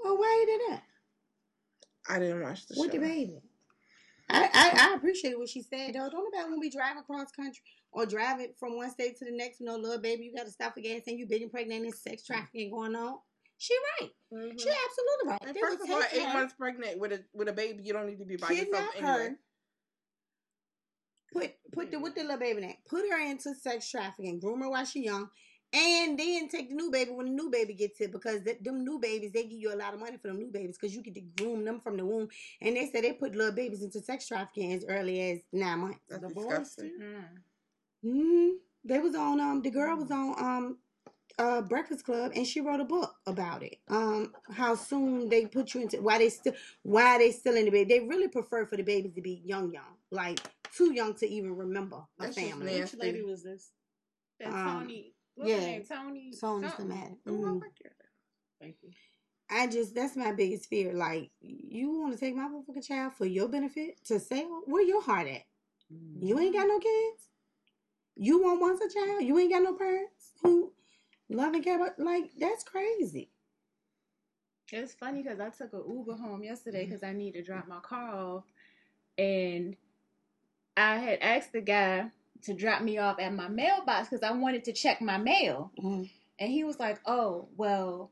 Well, why he did that? I didn't watch the With show. the baby. I, I, I appreciate what she said though. Don't about when we drive across country or driving from one state to the next with no little baby. You got to stop for gas and you big and pregnant and sex trafficking going on. She right. Mhm. She absolutely right. And They first of all, eight her, months pregnant with a with a baby, you don't need to be by yourself kidnap anyway. her, put put the with the little baby in it, put her into sex trafficking, groom her while she young, and then take the new baby when the new baby gets it because th- them new babies they give you a lot of money for them new babies because you get to groom them from the womb. And they said they put little babies into sex trafficking as early as nine months. That's The boys disgusting. Mm. hmm They was on um the girl was on um uh, Breakfast Club, and she wrote a book about it. Um, how soon they put you into why they still why they still in the baby. They really prefer for the babies to be young, young, like too young to even remember a That's family. Which lady was this? That Um, Tony. Yeah. her name? Tony. Something. thematic. Oh, I Mhm. Thank you. I just that's my biggest fear. Like you want to take my motherfucking child for your benefit to sell? Where your heart at? You ain't got no kids. You want once a child. You ain't got no parents who love and care about. Like that's crazy. It's funny because I took a Uber home yesterday because I need to drop my car off, and I had asked the guy to drop me off at my mailbox because I wanted to check my mail, Mhm. and he was like, "Oh, well,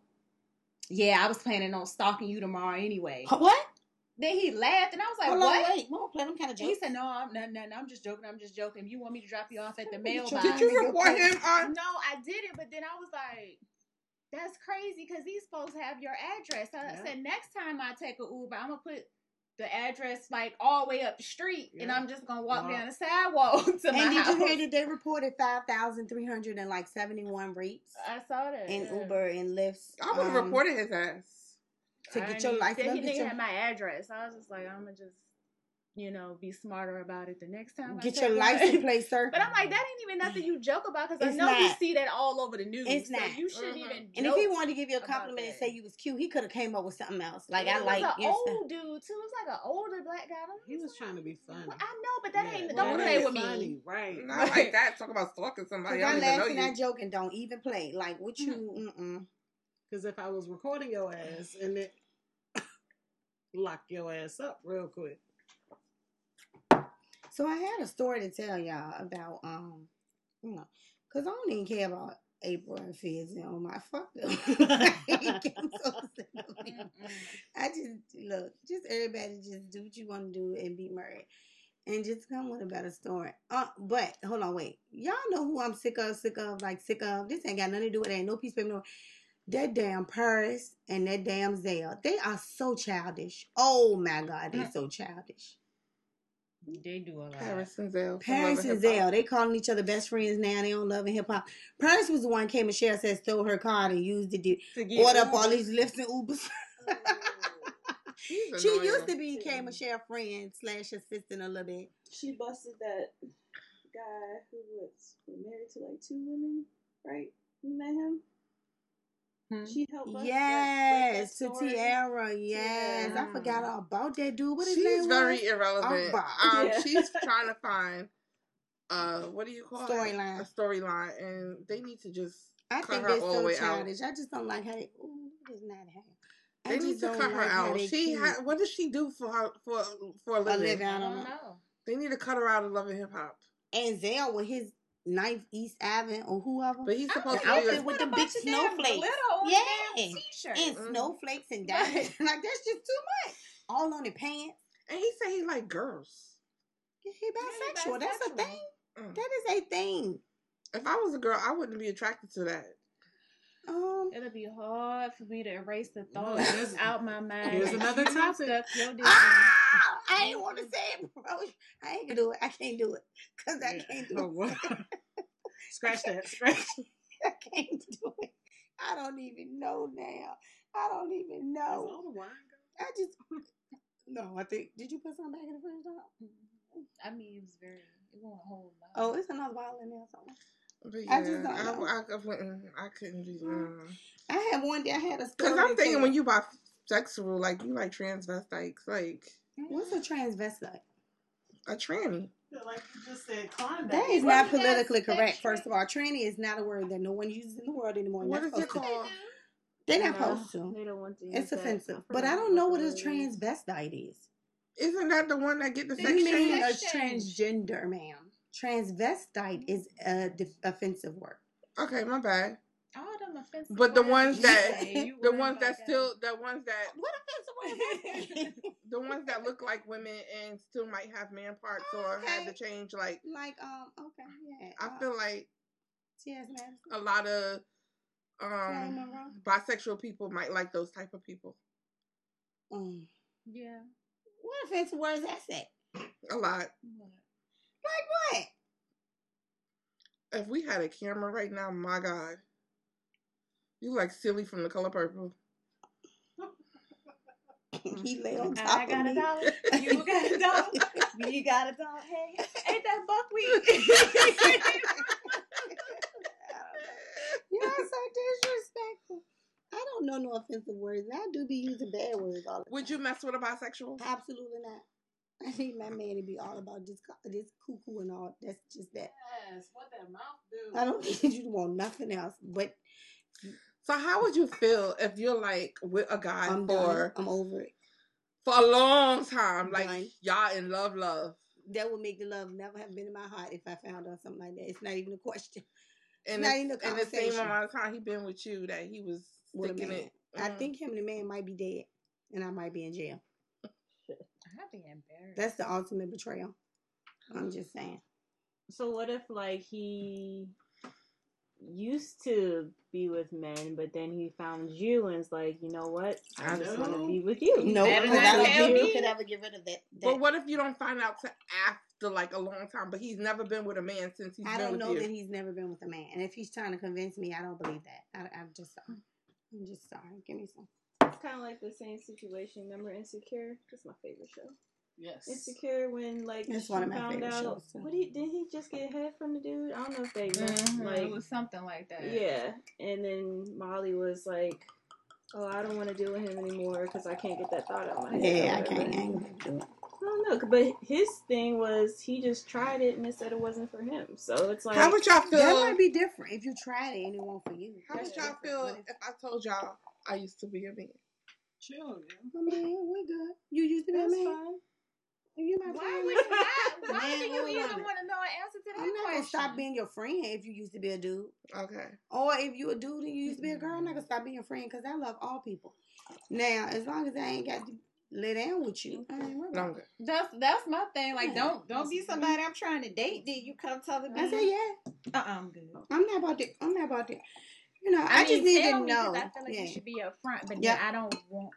yeah, I was planning on stalking you tomorrow anyway." What? Then he laughed, and I was like, Hold on, "What?" wait. We don't play them kind of jokes. he said, "No, I'm not, not, I'm just joking. I'm just joking. You want me to drop you off at the mailbox, Did you report him on? no, I didn't. But then I was like, that's crazy because these folks have your address. I Yeah. said, next time I take a Uber, I'm going to put the address like all the way up the street and I'm just going to walk Wow. down the sidewalk <laughs> to my And did house. you hear that they reported five thousand three hundred and like seventy one rapes I saw that. in yeah. Uber and Lyft? I would have um, reported his ass. to I get your didn't- life. Said Let he didn't your- have my address. I was just like, I'm going to just, you know, be smarter about it the next time. Get take your one. license <laughs> plate, sir. But I'm like, that ain't even nothing you joke about because I It's know you see that all over the news. It's so not. you shouldn't Mhm. even. And if he wanted to give you a compliment and say you was cute, he could have came up with something else. Like it I like was your an stuff. old dude too. It was like an older black guy. I'm He was like, trying to be funny. Well, I know, but that Yeah, ain't. well, Don't that play ain't with funny, me. right? Not <laughs> like that. Talk about stalking somebody. I I'm don't even know laughing, you. not joking. Don't even play. Like what you? <laughs> Mm-mm. Because if I was recording your ass and then <coughs> lock your ass up real quick. So I had a story to tell y'all about um, you know, cause I don't even care about Apryl and Fizz and all my fuck them. <laughs> I just look, just everybody just do what you want to do and be married. And just come with a better story. Uh, but hold on, wait. Y'all know who I'm sick of, sick of, like sick of. This ain't got nothing to do with that. Ain't no peace, baby. No. That damn Paris and that damn Zell. They are so childish. Oh my God, they're so childish. They do a lot. Paris and Zell. Paris and Zell, they calling each other best friends now. They don't love and hip hop. Paris was the one came and Cher said stole her card and used it to To get order up all Ubers. these lifts and Ubers. <laughs> She used to be came a Cher friend slash assistant a little bit. She busted that guy who was married to like two women, right? You met him? Hmm. She helped bust that, Yes, break to that story. Tiara. Yes, I forgot all about that dude. What his She's name very was? irrelevant. Alba. Um, Yeah. she's <laughs> trying to find uh, what do you call it? Storyline. A storyline, and they need to just I cut think her they're all the so way out. childish. I just don't like how they. Ooh, it is not how. I They just need to cut her like out. She ha- what does she do for her for for a a living? living. I I don't don't know. know. They need to cut her out of Love and Hip Hop. And Zell with his Ninth East Avenue or whoever. But he's supposed The to outfit be. With the big bunch of snowflakes. Glitter Yeah. damn t-shirt. and Mhm. snowflakes and diamonds. <laughs> like that's just too much. All on the pants. and he said he like girls. Yeah, he bisexual. That's a thing. Mm. That is a thing. If I was a girl, I wouldn't be attracted to that. Um. It'll be hard for me to erase the No, thoughts <laughs> out my mind. here's another topic. stuck your dick Ah, I ain't want to say it, bro. I ain't gonna do it. I can't do it because I can't do Oh, it. what? <laughs> Scratch that. Scratch. I can't do it. I don't even know now. I don't even know. Is know. all the wine gone? I just no. I think. Did you put something back in the fridge? Dog? I mean, it was very. It won't hold. lot. Oh, it's another bottle in there somewhere. But I yeah, just don't I, know. I, I, wouldn't. I couldn't do. Mm. I had one day. I had a. Because I'm thinking tell. when you bisexual, like you like transvestites, like What's a transvestite? a tranny. Feel like you just said Klondike. That is Wasn't politically correct. tra- First of all, tranny is not a word that no one uses in the world anymore. What Not is it called? They're not No, supposed to. They don't want to. It's offensive. But I don't know what a transvestite is. Isn't that the one that get the They sex You change? a transgender, ma'am? Transvestite is a def- offensive word. Okay, my bad. All them offensive. But the ones that- The ones that still, the ones that, What offensive word is that? <laughs> the ones that look like women and still might have man parts Oh, or had to change. Like like um okay yeah. I uh, feel like T.S. Madison. a lot of um bisexual people might like those type of people. Mm. Yeah. What offensive words that say? A lot. Like what? If we had a camera right now, my God, You like silly from the color purple. <laughs> he lay on top I of got me. a dollar. <laughs> You got a dog. <laughs> You got a dog. Hey, Ain't that buckwheat? Y'all so disrespectful. I don't know no offensive words. and I do be using bad words all the time. Would you mess with a bisexual? Absolutely not. I need my man to be all about this, this cuckoo and all. That's just that. Yes, what that mouth do? I don't need you to want nothing else. But So how would you feel if you're like with a guy I'm for done. I'm over it. For a long time, like Done. y'all in love, love, That would make the love never have been in my heart if I found out something like that. It's not even a question. and Not it's- even a conversation. and the same amount of time he been with you that he was With a sticking man. it. I Mm. think him and the man might be dead, and I might be in jail. <laughs> I'd be embarrassed. That's the ultimate betrayal. I'm just saying. So what if like he used to be with men, but then he found you and it's like, you know what? I just want to be with you. No, better because not I don't think me. you could ever get rid of that. that. But what if you don't find out to after like a long time, but he's never been with a man since he's I been don't with know you? that he's never been with a man, and if he's trying to convince me, I don't believe that. I, I'm just sorry. I'm just sorry. Give me some. It's kind of like the same situation. Remember Insecure? That's my favorite show. Yes. Insecure when like It's she one of my found favorite out. shows, too. What he did he just get head from the dude? I don't know if they met, Mhm, like it was something like that. yeah. And then Molly was like, "Oh, I don't want to deal with him anymore because I can't get that thought out of my head." Yeah, I can't. I ain't do it. I don't know, but his thing was he just tried it and it said it wasn't for him. So it's like How would y'all feel? That might be different if you tried it and it won't for you. how would y'all feel if- if I told y'all I used to be a man? Chill, yeah. I mean, we good. You used to be a man. fine. You Why would you not? Why Man do you even want to know an answer to that I'm not gonna stop being your friend if you used to be a dude. Okay. Or if you a dude and you used to be a girl, I'm not gonna stop being your friend because I love all people. Now, as long as I ain't got to lay down with you, I ain't worried No, I'm about good. That's that's my thing. Like, Yeah. don't don't be somebody I'm trying to date. Then you come telling it. me. I say yeah. uh, uh I'm good. I'm not about to. I'm not about to. You know, I, I, just need to know. I feel like yeah. you should be upfront, but Yeah. I don't want.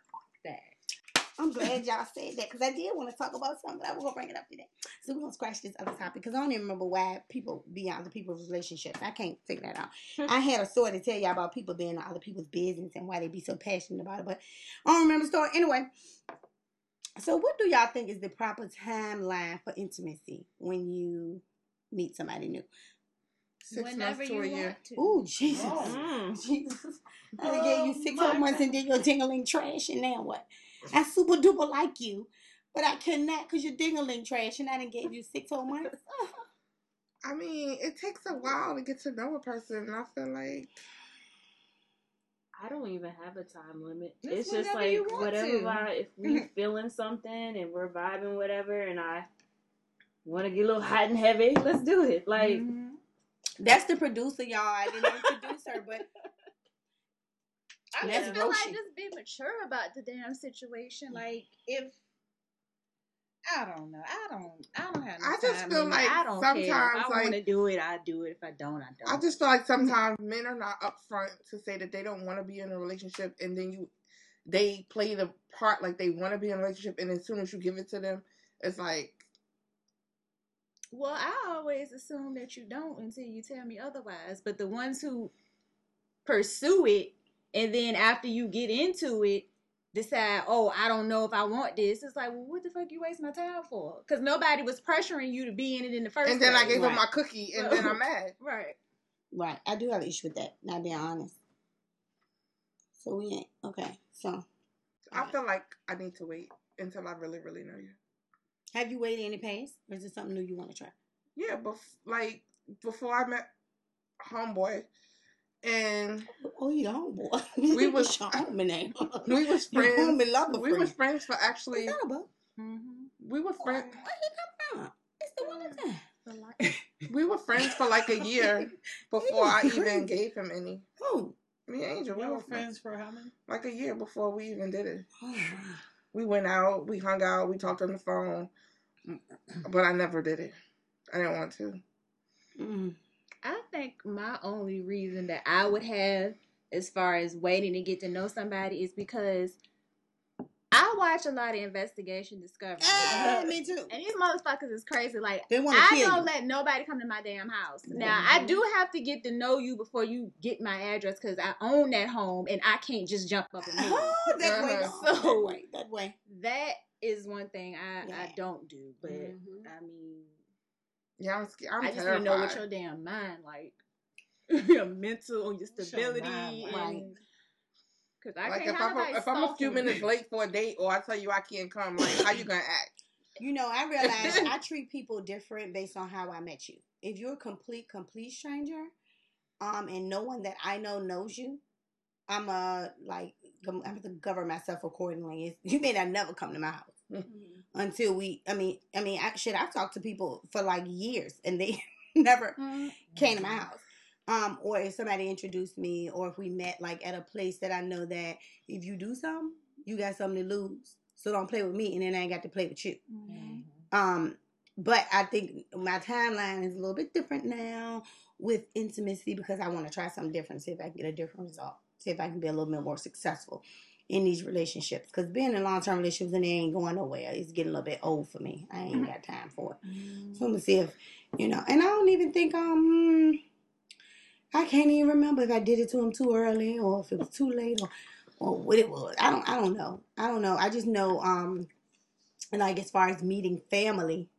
I'm glad y'all said that because I did want to talk about something, but I was gonna bring it up today. So we're gonna scratch this other topic because I don't even remember why people be in other people's relationships. I can't figure that out. I had a story to tell y'all about people being in other people's business and why they be so passionate about it, but I don't remember the story. Anyway, so what do y'all think is the proper timeline for intimacy when you meet somebody new? Six Whenever months to you a year. to. Ooh, Jesus. Mm. <laughs> Jesus. I done gave you six whole months and then you're dingling trash, and now what? I super duper like you, but I cannot because you're dingling trash, and I didn't give you six whole months. <laughs> <laughs> I mean, it takes a while to get to know a person, and I feel like I don't even have a time limit. Just it's just like whatever to. I, if we <laughs> feeling something and we're vibing whatever and I want to get a little hot and heavy, let's do it. Like Mhm. That's the producer, y'all. I didn't introduce her, but I just feel like just be mature about the damn situation. Like if I don't know, I don't, I don't have. No I just time feel limit. like I don't care. If sometimes, I like- want to do it, I do it. If I don't, I don't. I just feel like sometimes men are not upfront to say that they don't want to be in a relationship, and then you they play the part like they want to be in a relationship, and as soon as you give it to them, it's like Well, I always assume that you don't until you tell me otherwise. But the ones who pursue it and then after you get into it, decide, oh, I don't know if I want this. It's like, well, what the fuck you waste my time for? Because nobody was pressuring you to be in it in the first and then I place. gave them Right. my cookie, and then I'm <laughs> mad. right. right, I do have an issue with that. Not being honest. So we ain't okay. So I feel like I need to wait until I really, really know you. have you waited any past, or is it something new you want to try? Yeah, but like before I met homeboy, and Oh, you the homeboy. <laughs> We was- <laughs> your we was friends. homie lover We friend. was friends for actually. Is that a book? Mm-hmm. We were Where friends. he come from? It's the one that's in. We were friends for like a year <laughs> before I even gave him any. Oh. Me and Angel, we Y'all were were friends for how many? like a year before we even did it. oh. We went out, we hung out, we talked on the phone, but I never did it. I didn't want to. Mm. I think my only reason that I would have as far as waiting to get to know somebody is because I watch a lot of investigation discovery. Eh, me <laughs> too. And these motherfuckers is crazy. Like They want I don't you. let nobody come to my damn house. Now I do have to get to know you before you get my address because I own that home and I can't just jump up and move. Oh, <laughs> that way, no, <laughs> that way, that way. that is one thing I, Yeah. I don't do. But Mhm. I mean, Yeah, I'm scared. I'm i just terrified. need to know what your damn mind like, <laughs> your mental, your your stability, mind like? and because I like can't if I'm, nobody a, if I'm a few minutes late for a date, or I tell you I can't come, like how you gonna act? <laughs> You know, I realize I <laughs> treat people different based on how I met you. If you're a complete, complete stranger, um, and no one that I know knows you, I'm a like I'm have to govern myself accordingly. It's, you may not never come to my house Mm-hmm. Until we. I mean, I mean, I, shit. I've talked to people for like years, and they <laughs> never Mhm. came to my house. Um, or if somebody introduced me, or if we met like at a place that I know that if you do something, you got something to lose. So don't play with me, and then I ain't got to play with you. Mm-hmm. Um, but I think my timeline is a little bit different now with intimacy because I want to try something different, see if I can get a different result, see if I can be a little bit more successful in these relationships. Because being in long term relationships and they ain't going nowhere, it's getting a little bit old for me. I ain't got time for it. So I'm gonna see if you know. And I don't even think um. I can't even remember if I did it to him too early or if it was too late or, or what it was. I don't I don't know. I don't know. I just know um like as far as meeting family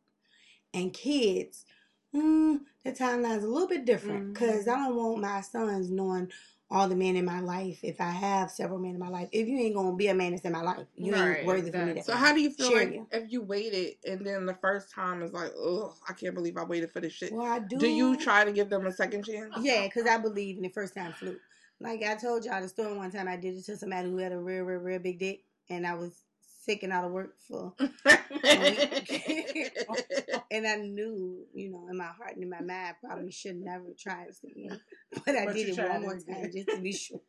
and kids, mm, the timeline's a little bit different because I don't want my sons knowing all the men in my life. If I have several men in my life, if you ain't gonna be a man that's in my life, you Right, ain't worthy for me. To. So how do you feel like you. if you waited and then the first time is like, oh, I can't believe I waited for this shit. Well, I do. Do you try to give them a second chance? Yeah, because I believe in the first time fluke. Like I told y'all the story one time I did it to somebody who had a real, real, real big dick, and I was and out of work for, <laughs> <laughs> and I knew, you know, in my heart and in my mind, I probably should never try this again. <laughs> But I But did it one more again. time just to be sure,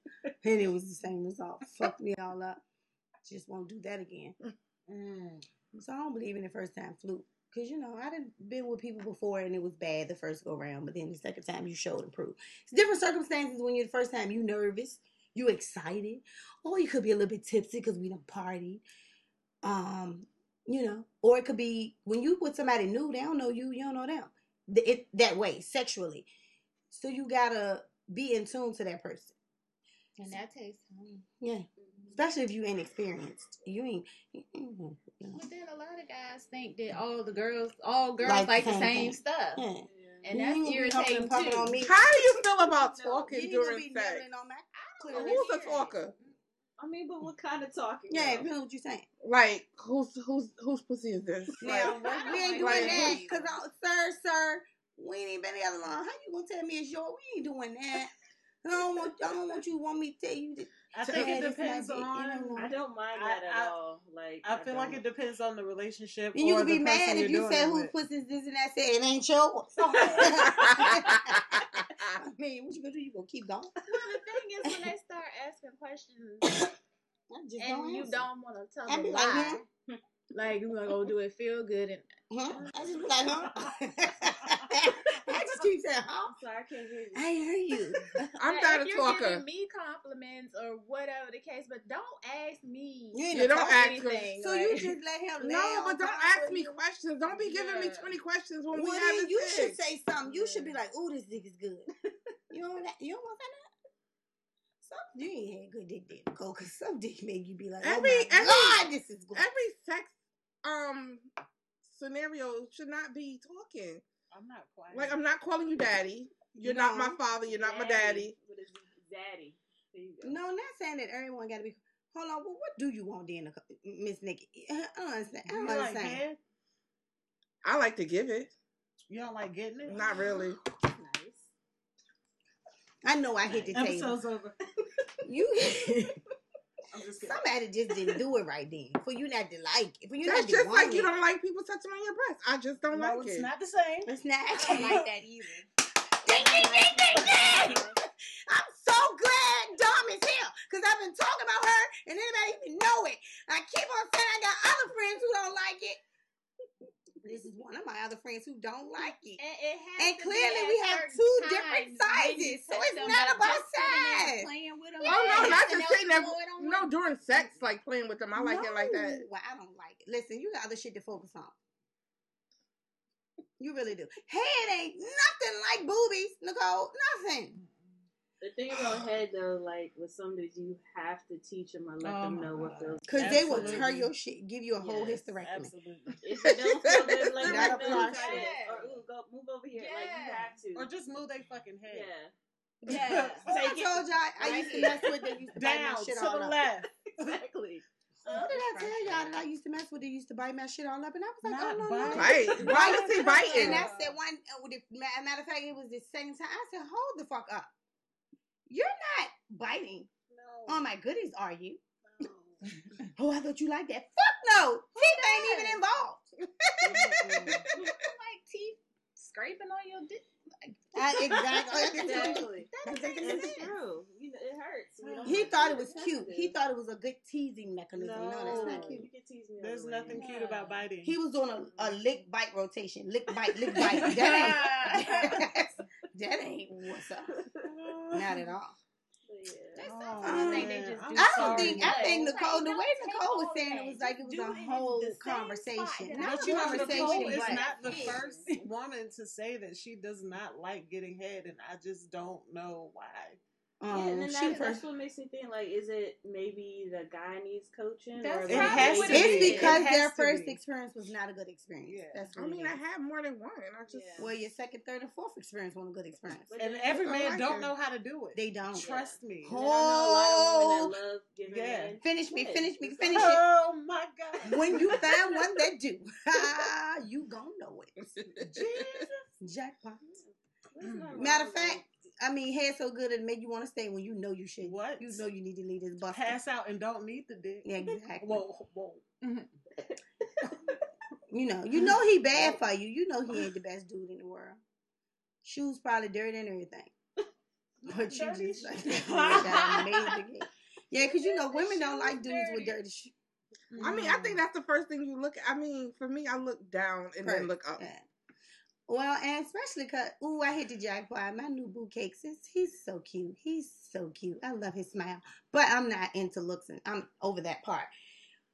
and it was the same result. Fucked me all up. Just won't do that again. Mm. So I don't believe in the first time fluke. Cause you know I done been with people before and it was bad the first go round, but then the second time you showed and proved. It's different circumstances when you're the first time you nervous, you excited, or you could be a little bit tipsy because we done partied. Um, you know, or it could be when you with somebody new, they don't know you, you don't know them. It that way sexually, so you gotta be in tune to that person. And that takes time. Yeah, especially if you ain't experienced. You ain't. You know. But then a lot of guys think that all the girls, all girls Like like, the the same same stuff, Yeah. and You that's ain't gonna irritating and pumping too. on me. How do you feel about talking You ain't gonna during be sex? nibbling on my I clearance. Who's a the talker? I mean, but what kind of talking? Yeah, though? you what you're saying. Like who's who's whose pussy is this? Now, Like, we- I we ain't doing like that, that. cause uh, sir, sir, we ain't even been together long. How you gonna tell me it's yours? We ain't doing that. I don't want. I don't want you want me to tell you. That, I think it depends on. I don't mind I- that at I- all. Like I feel like it depends on the relationship. and you or could be mad if you're you doing said who with. puts this, this, and that. Said it ain't yours. <laughs> <laughs> <laughs> Mean, what you gonna do? You gonna keep going? Well, the thing is, when they start asking questions <laughs> just and don't you don't want to tell them like, why, like you like, oh, do it feel good? And Huh? I just be like, huh? <laughs> <laughs> I just keep saying, huh? I'm sorry, I can't hear you. I hear you. <laughs> I'm Like, not a you're talker. giving me compliments or whatever the case, but don't ask me. You You don't ask anything. So like, you just let him No, but don't ask me questions. Don't be giving me twenty questions when Well, we have you should say something. You should be like, "Ooh, this dick is good." <laughs> you don't want that? You don't want that? Some you ain't had good dick, dick, Nicole, because some dick make you be like, "Oh Every- my every- god, this is good." Every sex um scenario should not be talking. I'm not quiet. Like I'm not calling you daddy. You're not my father. You're not my daddy. What is Zaddy? There you go. no, I'm not saying that everyone got to be. Hold on, well, what do you want, then, Miss Nikki? I don't understand. I don't like understand. head? I like to give it. You don't like getting it? Not really. nice. I know I hit the table. Episode's over. <laughs> You, I'm just kidding. somebody just didn't do it right then. For you not to like, it. for you That's not to just want like you it. don't like people touching on your breast. I just don't no, like it's it. It's not the same. It's not. I don't like that either. Ding, ding, ding, ding, ding. I'm so glad Dom is here because I've been talking about her and anybody even know it. I keep on saying I got other friends who don't like it. This is one of my other friends who don't like it. And, it has And clearly we have two different when sizes, so it's not about just sitting size. Playing with them. Oh no, and not just else sitting there. No, during sex, like playing with them. I like it like that. Well, I don't like it. Listen, you got other shit to focus on. You really do. Head ain't nothing like boobies, Nicole. Nothing. The thing about head though, like with some dudes, you have to teach them or let Oh them know what God. feels. Because they will Absolutely. tear your shit, give you a whole Yes, hysterectomy. Absolutely. <laughs> If you don't feel good, like Not move a over process. here, or ooh, go move over here. Like you have to. Or just move their fucking head. yeah, Yeah. <laughs> Oh, I told y'all I right used to mess with. They used to bite Down my to shit the up. left. <laughs> exactly. What did I tell y'all that I used to mess with? They used to bite my shit all up, and I was like, Not oh no, bite. no. Bite. Why was he biting? And that's the one. uh, with the- ma- Matter of fact, it was the second time. I said, "Hold the fuck up! You're not biting No. on my goodies, are you? no. <laughs> Oh, I thought you liked that. Fuck no! Teeth ain't even involved. <laughs> like teeth scraping on your dick. I, exactly. <laughs> Exactly. That's exactly what It's it is. true. You know, it hurts. He thought it was cute. He thought it was a good teasing mechanism. No, that's No. not You cute. can tease me. There's nothing way. cute about biting. He was doing a, a lick bite rotation. Lick bite, lick bite. That ain't that ain't what's up. Not at all. Yeah. Oh, sometimes they, they man. just I'm do I don't think I think Nicole the way Nicole was saying it was like it was a whole the same spot conversation. that Not But you know, conversation, Nicole is but not the first woman to say that she does not like getting head, and I just don't know why. Um, yeah, and then that, first. that's what makes me think like, is it maybe the guy needs coaching? That's or It like, has to just- be. It's It because has their first be. experience was not a good experience. Yeah. That's I mean, I is. had more than one. I just Yeah. Well, your second, third, and fourth experience wasn't a good experience. But And every man like don't it. know how to do it. They don't. Trust me. And then I know a lot of women that love Yeah. Finish me, finish me, finish like, it. Oh my god! When you <laughs> find one that do, <laughs> you gon' know it. Jesus. Jackpot. Matter of fact, I mean, hair so good it make you want to stay when you know you should. What? You know you need to leave this bus. Pass out and don't need the dick. Yeah, exactly. Whoa, whoa. <laughs> You know, you know he bad for you. You know he ain't the best dude in the world. Shoes probably dirty and everything. <laughs> But you Dirty just like <laughs> oh that amazing. Yeah, because you know women don't like dudes with dirty shoes. I mean, I think mm. that's the first thing you look at. I mean, for me, I look down and then look up. Yeah. Well, and especially cause ooh, I hit the jackpot. My new boo cakes is he's so cute. He's so cute. I love his smile. But I'm not into looks and I'm over that part.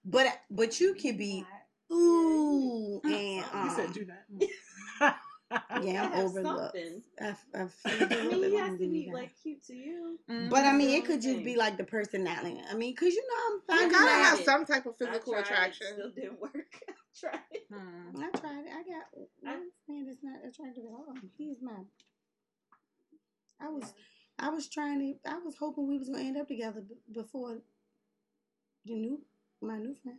But but you can be ooh and <laughs> He um, said, "Do that." <laughs> <laughs> yeah, I'm have over looks. I, I, I mean, he has to be like cute to you. But I mean, it could just be like the personality. I mean, cause you know I'm You gotta out. have some type of I physical tried it, attraction. Still didn't work. I tried. it. Hmm. I tried it. I got I- one man that's not attractive at all. He's my. I was, I was trying to. I was hoping we was gonna end up together b- before the new my new friend.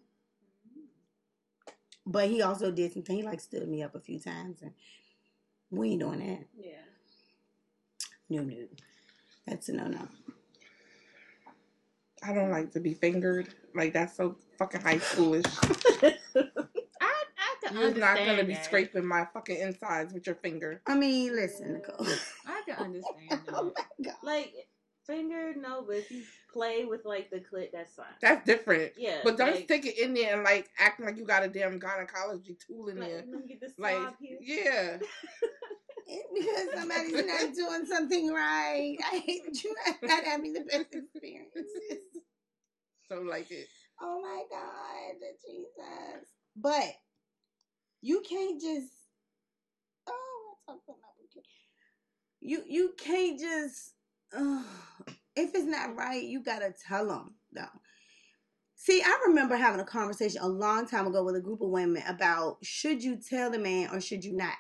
But he also did something. He like stood me up a few times, and we ain't doing that. Yeah. No, no, that's a no no. I don't like to be fingered. Like that's so fucking high schoolish. <laughs> I, I You're not gonna be that. scraping my fucking insides with your finger. I mean, listen, Nicole. I can understand <laughs> oh my god. like finger, no, but if you play with like the clit, that's fine. That's different. Yeah, But don't like, stick it in there and like acting like you got a damn gynecology tool in like, there. let me get this Like, here. yeah. <laughs> Because somebody's not doing something right. I hate that you're not having the best experiences. So like it. Oh my God, Jesus. But you can't just oh I talked about okay. You you can't just uh, if it's not right, you gotta tell them though. See, I remember having a conversation a long time ago with a group of women about should you tell the man or should you not?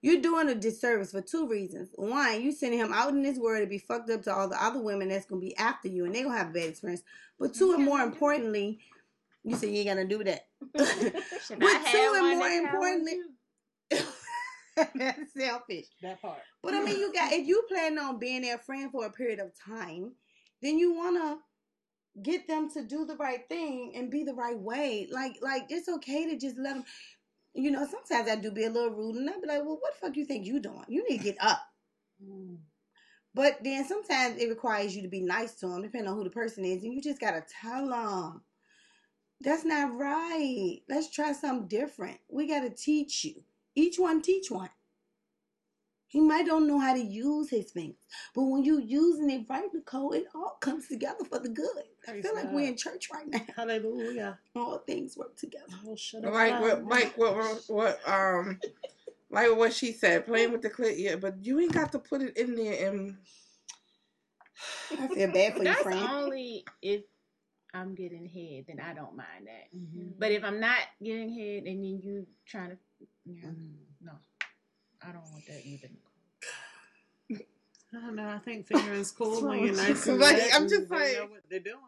You're doing a disservice for two reasons. One, you sending him out in this world to be fucked up to all the other women that's gonna be after you, and they're gonna have a bad experience. But two, and more importantly, you say you ain't gonna do that. <laughs> But two and more importantly, that's <laughs> selfish. That part. But I mean, you got if you plan on being their friend for a period of time, then you wanna get them to do the right thing and be the right way. Like, like it's okay to just let them. You know, sometimes I do be a little rude, and I'd be like, "Well, what the fuck you think you doing? You need to get up." Mm. But then sometimes it requires you to be nice to them, depending on who the person is, and you just gotta tell them. That's not right. Let's try something different. We got to teach you. Each one teach one. He might don't know how to use his fingers, but when you using it right, Nicole, it all comes together for the good. I Praise feel like God. we're in church right now. Hallelujah. <laughs> All things work together. Oh, shut up. Like what, like what, what, um, like what she said, playing with the clit. Yeah, but you ain't got to put it in there and. I feel bad for you, That's only if I'm getting head, then I don't mind that. Mhm. But if I'm not getting head and then you trying to, yeah, no, I don't want that either. I don't know. I think fingering's cool when you're nice <laughs> and Like, I'm and just they like- know what they're doing.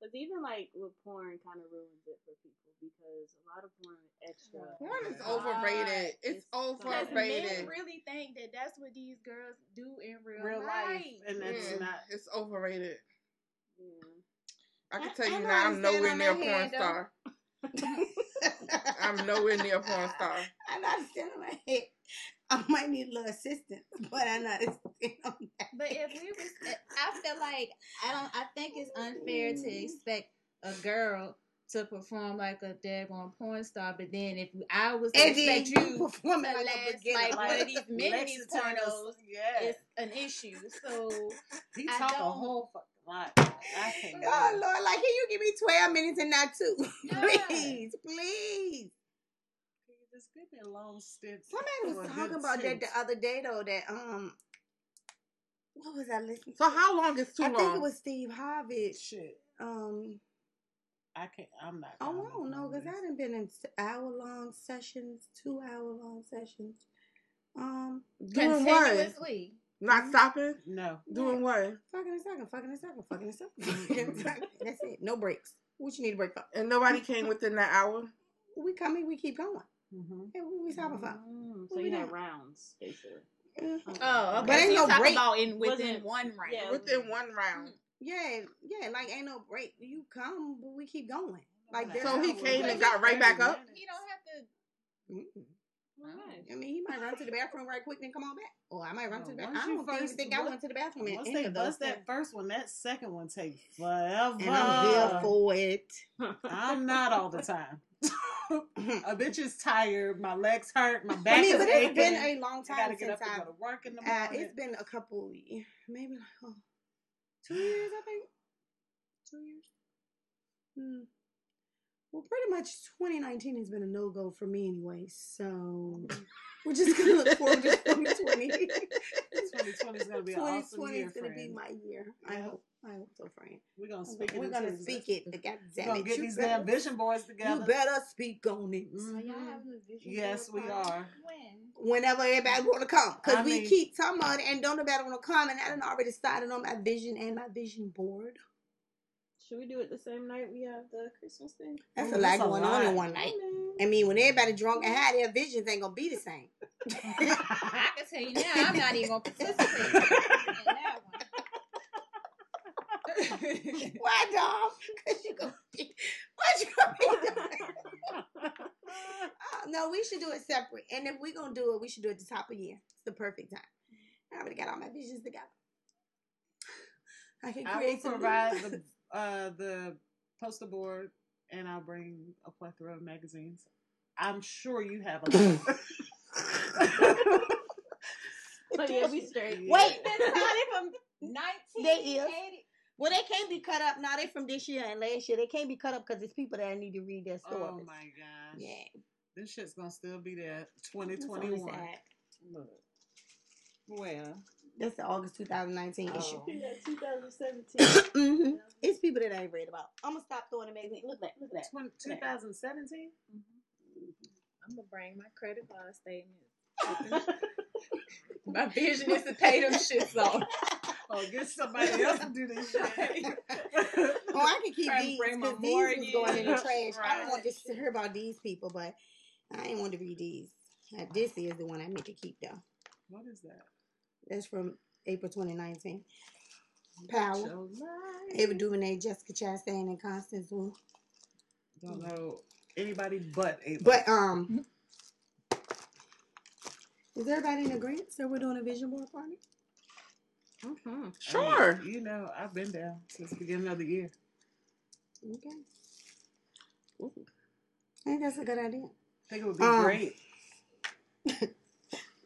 Because even like with porn, kind of ruins it for people because a lot of porn is extra. Porn is Yeah. overrated. It's Because overrated. men really think that that's what these girls do in real, Real life, life. and that's Yeah, not. It's overrated. Yeah. I can tell I you know now, I'm nowhere near a porn though. star. <laughs> I'm nowhere near a porn star. I'm not standing on my head. I might need a little assistance, <laughs> but I'm not standing on that. But if we was, eh, I feel like I don't. I think it's unfair to mm-hmm. expect a girl to perform like a daggone porn star, but then if I was to And then expect you you performing to like a last beginner. like one of these men in these Lexington is- pornos, Yeah. it's an issue. So <laughs> He I talk a don't- whole fucking lot. I can't. Oh Lord, like can you give me twelve minutes and not two? Yeah. please, please. Just give me a long stint. Somebody was talking about that the other day though. That um, what was I listening? So how long is too I long? I think it was Steve Harvey. Shit. Um, I can't. I'm not. oh, I don't know because. I done been in hour long sessions, two hour long sessions. Um, Doing? Continuously. Not stopping? No. Doing what? fucking a second, fucking a second, fucking a second. fucking a <laughs> second. <laughs> That's it. No breaks. What you need to break for? And nobody came within that hour? We coming, we keep going. Mm-hmm. Hey, what we talking about? Mm, What so we you doing? had rounds, basically. Uh, Oh, okay. But ain't so no you talking break. about in within Wasn't- one round. yeah. Within one round. Yeah, yeah, like ain't no break. You come, but we keep going. Like there's So he came and got right back up? He don't have to. Mm-mm. Nice. I mean, he might run to the bathroom right quick, then come on back. Or I might run to the bathroom. I don't even first- think I once- went to the bathroom Once they bust that first one, that second one takes forever. And I'm here for it. I'm not all the time. <laughs> <laughs> a bitch is tired. My legs hurt. My back I mean, is but aching. it's been a long I gotta time get since I've. go to work in the Uh, it's been a couple, maybe like oh, two years, I think. Two years. Hmm. Well, pretty much 2019 has been a no go for me anyway. So <laughs> we're just gonna look forward to 2020. 2020 <laughs> is gonna be awesome 2020 year, is gonna be my year. I hope. I hope so, friend. We're gonna speak it We're gonna speak it. God We're damn gonna it! get you these better- damn vision boards together. You better speak on it. Mhm. So y'all having a vision Yes, we are. When? Whenever everybody want to come, because we mean- keep talking about it and don't nobody want to come, and I done already started on my vision and my vision board. Should we do it the same night we have the Christmas thing? That's Ooh, a lot going on in one night. I mean, when everybody drunk and high, their visions ain't gonna be the same. <laughs> I can tell you now, I'm not even gonna participate in that one. Why, Dom? Because you gonna be, what you gonna be doing? <laughs> Uh, no, we should do it separate. And if we're gonna do it, we should do it at the top of year. It's the perfect time. I already got all my visions together. I can I will create some provide the <laughs> uh, the poster board, and I'll bring a plethora of magazines. I'm sure you have a lot. <laughs> <laughs> Oh yeah, we straight. Wait, Been <laughs> started from They is. 1980. Well, they can't be cut up. Now they from this year and last year. They can't be cut up because it's people that need to read their stories. oh my gosh! Yeah. this shit's gonna still be there. 2021. sad. Look, where? That's the August 2019 issue. Oh. Yeah, 2017. <coughs> hmm It's people that I ain't read about. I'm gonna stop throwing the magazine. Look at that. Look at that. 20, 2017. I'm gonna bring my credit card statement. <laughs> my vision is to pay them shits off. <laughs> Oh, get somebody else to do this shit. <laughs> Oh, I can keep these because these was going in the trash. I don't want this to hear about these people, but I ain't want to read these. Uh, This is the one I meant to keep though. what is that? That's from April 2019. Power. Your life. Ava DuVernay, Jessica Chastain, and Constance Wu. Don't know anybody but Ava. But um, is everybody in agreement that we're doing a vision board party? mm-hmm. Sure. I mean, you know, I've been there since the beginning of the year. Okay. I think that's a good idea. I think it would be Um, great. <laughs>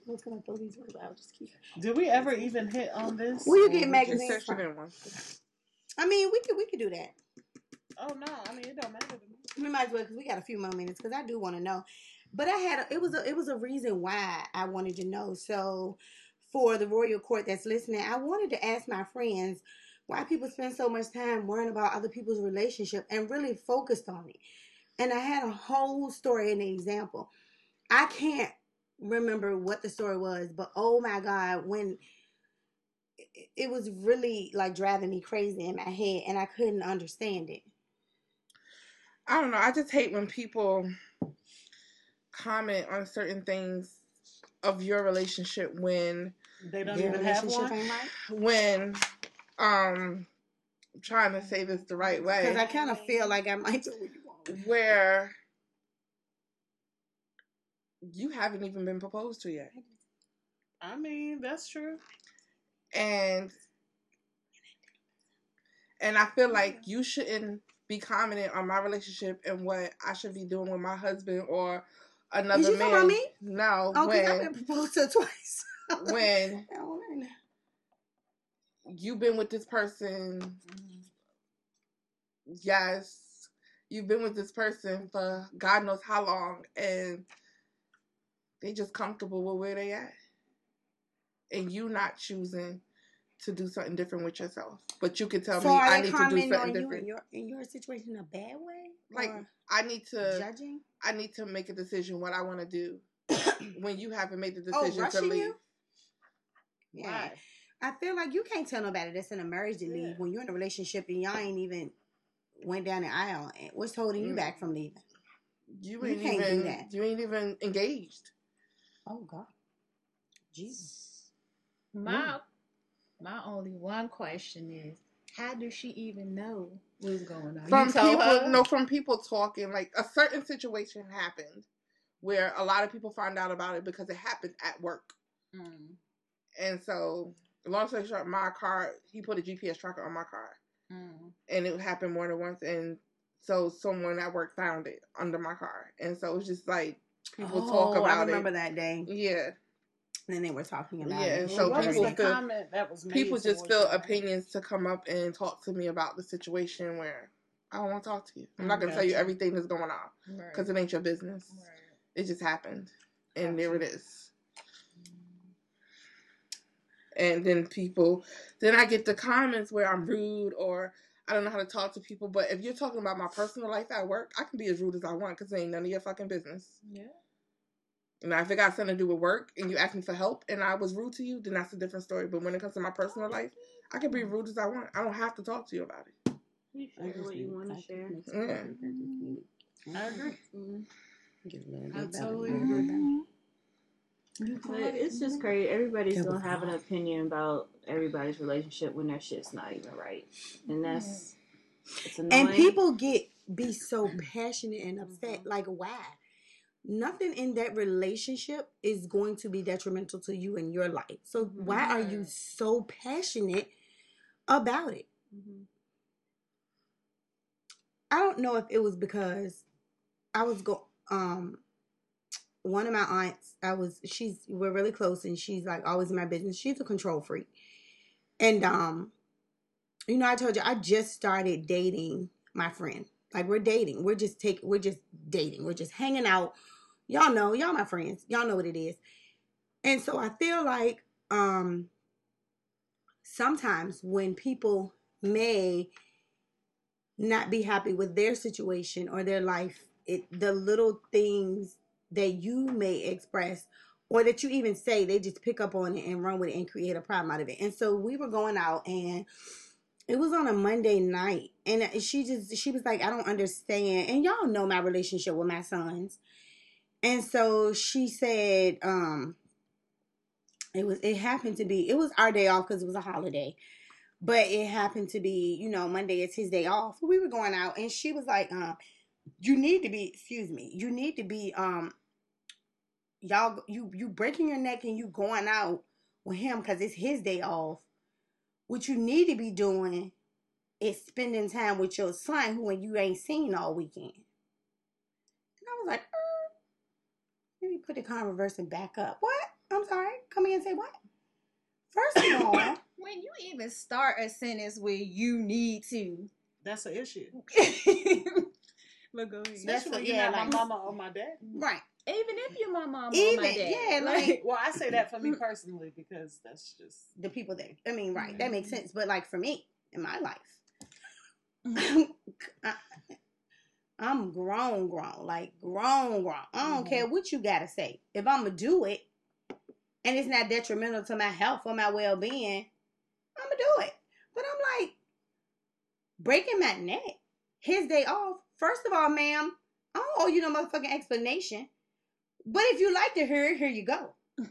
I'm gonna throw these words out. Just keep. Did we ever even hit on this? Where you get magazines She just- said she from? didn't want to. I mean, we could we could do that. Oh no, I mean it don't matter to me. We might as well because we got a few more minutes because I do want to know. But I had a, it was a it was a reason why I wanted to know. So for the royal court that's listening, I wanted to ask my friends why people spend so much time worrying about other people's relationship and really focused on it. And I had a whole story and an example. I can't remember what the story was, but oh my god, when it- it was really like driving me crazy in my head and I couldn't understand it. I don't know. I just hate when people comment on certain things of your relationship when They don't Their even have relationship one. ain't right. when um I'm trying to say this the right way. Because I kind of feel like I might. where you haven't even been proposed to yet. I mean that's true. And and I feel like you shouldn't be commenting on my relationship and what I should be doing with my husband or another Is you man. about me? No, Oh, because I've been proposed to <laughs> twice. when I don't know. you've been with this person, mm-hmm. yes, you've been with this person for God knows how long, and they just comfortable with where they at, and you not choosing to do something different with yourself, but you can tell so me I need to do something you different. in your in your situation in a bad way? Like I need to, judging? I need to make a decision what I want to do <coughs> when you haven't made the Oh, decision to leave. you? Yeah. Why? I feel like you can't tell nobody that's in a marriage to leave when you're in a relationship and y'all ain't even went down the aisle. What's holding you Mm. back from leaving? You You ain't can't do even, that. you ain't even engaged. Oh God, Jesus. My my only one question is, how does she even know what's going on? from you people her? no from people talking like a certain situation happened where a lot of people found out about it because it happened at work Mm, and so long story short my car he put a gps tracker on my car mm. and it happened more than once and so someone at work found it under my car and so it's just like people talk Oh, about I remember it that day. yeah And then they were talking about Yeah, it. and Well, so what was people the feel- comment that was made people just towards feel that? opinions to come up and talk to me about the situation where i don't want to talk to you i'm not going to Gotcha. tell you everything that's going on Right. because it ain't your business right. It just happened. And there it is. And then people, then I get the comments where I'm rude or I don't know how to talk to people. But if you're talking about my personal life at work, I can be as rude as I want because it ain't none of your fucking business. Yeah. Now, if it got something to do with work and you asked me for help and I was rude to you, then that's a different story. But when it comes to my personal life, I can be rude as I want. I don't have to talk to you about it. You I share what you want I to share. Yeah. I just need- I agree. Mm. get a I totally A little bit agree. Better. But it's just crazy. Everybody's That gonna was have an opinion about everybody's relationship when that shit's not even right, and that's it's annoying. And people get be so <clears throat> passionate and upset. Mm-hmm. Like, why? Nothing in that relationship is going to be detrimental to you in your life. So Mm-hmm. why are you so passionate about it? Mhm. I don't know if it was because I was go um one of my aunts, I was she's we're really close and she's like always in my business. She's a control freak. And um you know, I told you I just started dating my friend. Like we're dating. We're just take we're just dating. We're just hanging out. Y'all know, y'all my friends. Y'all know what it is. And so I feel like um sometimes when people may not be happy with their situation or their life, it the little things that you may express or that you even say, they just pick up on it and run with it and create a problem out of it. And so we were going out and it was on a Monday night and she just she was like, I don't understand. And y'all know my relationship with my sons. And so she said, um, it was it happened to be it was our day off because it was a holiday but it happened to be you know monday is his day off we were going out and she was like um you need to be excuse me you need to be um y'all you you breaking your neck and you going out with him because it's his day off what you need to be doing is spending time with your son who you ain't seen all weekend. And I was like, er, let me put the car in reverse and back up. What? I'm sorry. Come in and say what? First of all, <coughs> When you even start a sentence where you need to, That's an issue. <laughs> but go ahead. That's Especially what- when you're yeah, not like- my mama or my dad. right. Even if you're my mom or Even my dad, yeah, <laughs> like Well, I say that for me <laughs> personally because that's just the people that I mean, right? That makes sense. But like for me in my life, <laughs> I, I'm grown, grown, like grown, grown. I don't Mhm. care what you gotta say. If I'm gonna do it, and it's not detrimental to my health or my well being, I'm gonna do it. But I'm like breaking my neck. His day off. First of all, ma'am, I don't owe you no motherfucking explanation. But if you like to hear it, here you go. It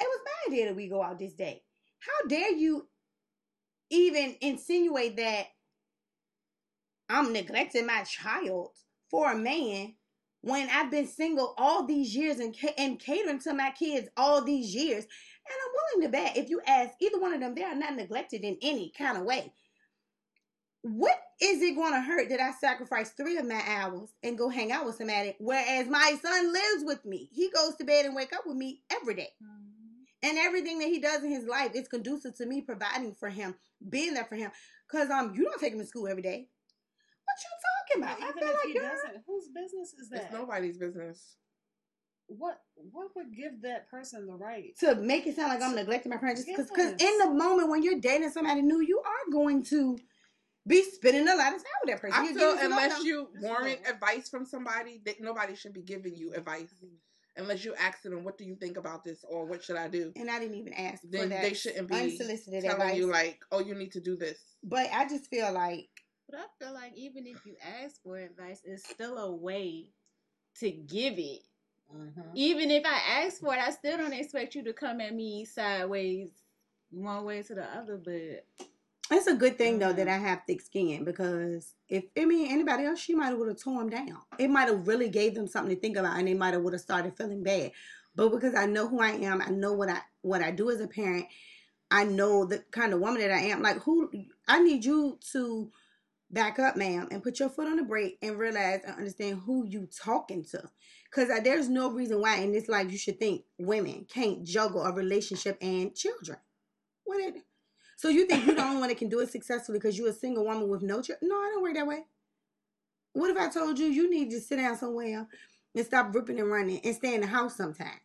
was my idea that we go out this day. How dare you even insinuate that I'm neglecting my child for a man when I've been single all these years and, and catering to my kids all these years? And I'm willing to bet if you ask either one of them, they are not neglected in any kind of way. What is it going to hurt that I sacrifice three of my hours and go hang out with somebody, whereas my son lives with me? He goes to bed and wake up with me every day. And everything that he does in his life is conducive to me providing for him, being there for him. Cause um, you don't take him to school every day. What you talking about? I feel if like he you're doesn't, whose business is that? It's nobody's business. What what would give that person the right? to make it sound like I'm neglecting my parents. Because Yes. in the moment when you're dating somebody new, you are going to be spending a lot of time with that person. I You're feel getting to unless them. you warrant right. advice from somebody, that nobody should be giving you advice unless you ask them, "What do you think about this?" or "What should I do?" and I didn't even ask for Then that they shouldn't be unsolicited telling advice. you like, "Oh, you need to do this." but I just feel like But I feel like even if you ask for advice, it's still a way to give it. Mhm. Even if I ask for it, I still don't expect you to come at me sideways, one way to the other. But it's a good thing though that mm-hmm. I have thick skin because if I mean anybody else, she might have would have torn them down. It might have really gave them something to think about, and they might have would have started feeling bad. But because I know who I am, I know what I what I do as a parent. I know the kind of woman that I am. Like who I need you to back up, ma'am, and put your foot on the brake and realize and understand who you talking to. Because there's no reason why in this life you should think women can't juggle a relationship and children. What it? So you think you're the only one that can do it successfully because you're a single woman with no children? No, I don't work that way. What if I told you you need to sit down somewhere and stop ripping and running and stay in the house sometime?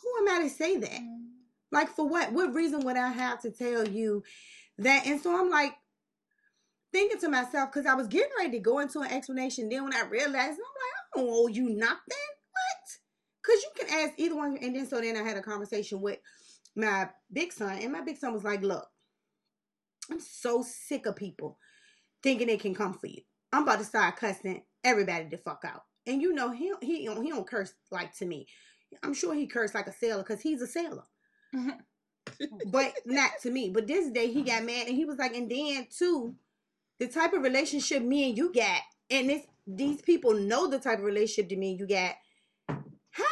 Who am I to say that? Mm-hmm. Like for what? What reason would I have to tell you that? And so I'm like thinking to myself because I was getting ready to go into an explanation. Then when I realized, I'm like, I don't owe you nothing. What? Because you can ask either one. And then so then I had a conversation with my big son, and my big son was like, "Look, I'm so sick of people thinking they can come for you. I'm about to start cussing everybody the fuck out." And you know he he don't, he don't curse like to me. I'm sure he cursed like a sailor because he's a sailor mm-hmm. but not to me. But this day he got mad and he was like, and then too, the type of relationship me and you got, and this these people know the type of relationship to me and you got. How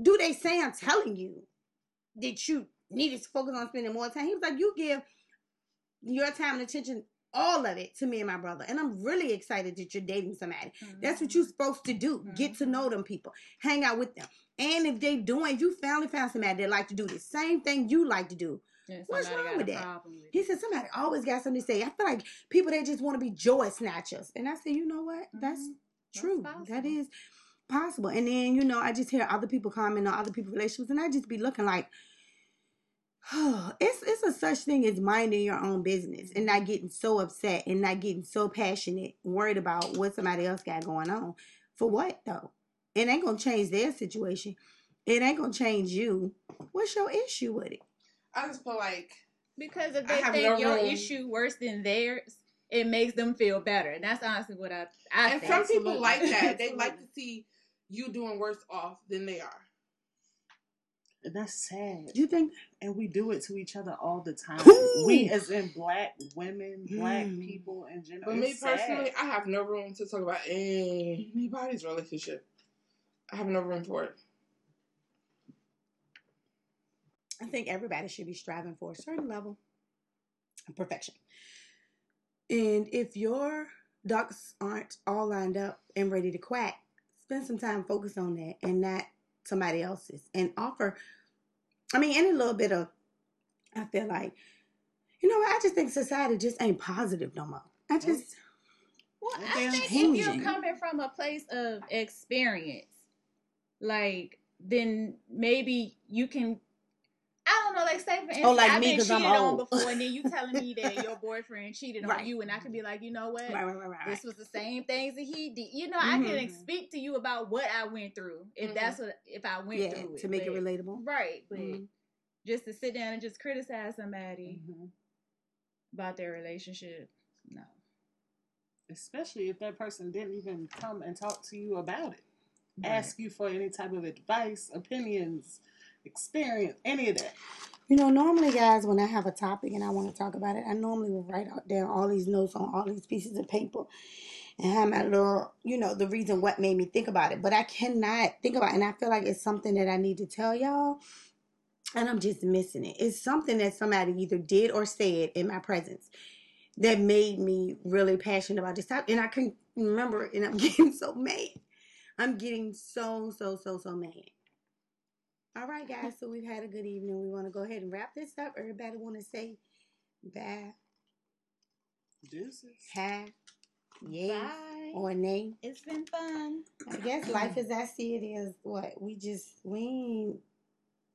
do they say I'm telling you that you needed to focus on spending more time? He was like, you give your time and attention, all of it, to me and my brother, and I'm really excited that you're dating somebody. That's what you're supposed to do. Get to know them people. Hang out with them. And if they doing, if you finally found somebody that like to do the same thing you like to do. And What's wrong with that? with He said somebody always got something to say. I feel like people that just want to be joy snatchers. And I said, you know what? That's Mhm. That's true. That possible. is possible. And then, you know, I just hear other people comment on other people's relationships and I just be looking like <sighs> it's it's a such thing as minding your own business and not mm-hmm. getting so upset and not getting so passionate, worried about what somebody else got going on. For what though? It ain't gonna change their situation. It ain't gonna change you. What's your issue with it? I just feel like Because if they have think no your room. issue worse than theirs, it makes them feel better. And that's honestly what I I think. and think. some people Absolutely. like that. <laughs> They like to see you doing worse off than they are. And that's sad. You think And we do it to each other all the time. Ooh. We as in black women, black Mm. people in general. But me It's sad. personally, I have no room to talk about anybody's relationship. I have no room for it. I think everybody should be striving for a certain level of perfection. And if your ducks aren't all lined up and ready to quack, spend some time focus on that and not somebody else's. And offer, I mean, any little bit of, I feel like, you know what? I just think society just ain't positive no more. I just, Well, I think if you're coming from a place of experience, like then maybe you can. I know, like say for instance, Oh, like I've me, been 'cause I'm cheated on old. before, and then you <laughs> telling me that your boyfriend cheated on Right. you, and I can be like, you know what, right, right, right, right. this was the same things that he did. You know, I can Mhm. speak to you about what I went through if Mhm. that's what if I went yeah, through it to make it relatable. right? But Mhm. just to sit down and just criticize somebody Mhm. about their relationship, no. Especially if that person didn't even come and talk to you about it. Ask you for any type of advice, opinions, experience, any of that. You know, normally, guys, when I have a topic and I want to talk about it, I normally will write out down all these notes on all these pieces of paper and have my little, you know, the reason what made me think about it. But I cannot think about it. And I feel like it's something that I need to tell y'all. And I'm just missing it. It's something that somebody either did or said in my presence that made me really passionate about this topic. And I couldn't remember. And I'm <laughs> getting so mad. I'm getting so, so, so, so mad. All right, guys. So we've had a good evening. We want to go ahead and wrap this up. Everybody want to say bye, Deuces. hi, yay, Bye. or nay. It's been fun. I guess life is as I see it is what we just we ain't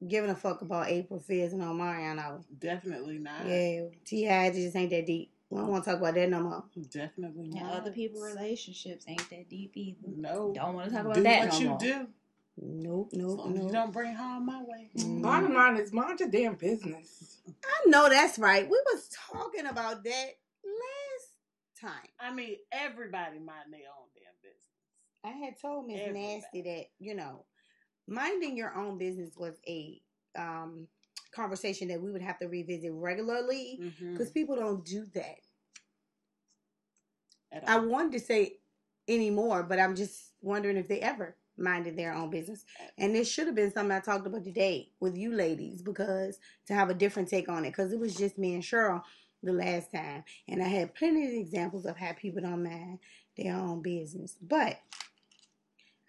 giving a fuck about Apryl Fizz and Omarion. Are Definitely not. Yeah, Ti just ain't that deep. We don't want to talk about that no more. Definitely And not. other people's relationships ain't that deep either. No. Don't want to talk about do that what no you more. do. Nope, As nope, long as you nope. don't bring harm my way. Mm. Bottom line is mind your damn business. I know that's right. We was talking about that last time. I mean, everybody mind their own damn business. I had told Miss Nasty that you know, minding your own business was a um, conversation that we would have to revisit regularly Mm-hmm. because people don't do that. I wanted to say anymore, but I'm just wondering if they ever minded their own business. And this should have been something I talked about today with you ladies because to have a different take on it because it was just me and Cheryl the last time, and I had plenty of examples of how people don't mind their own business, but.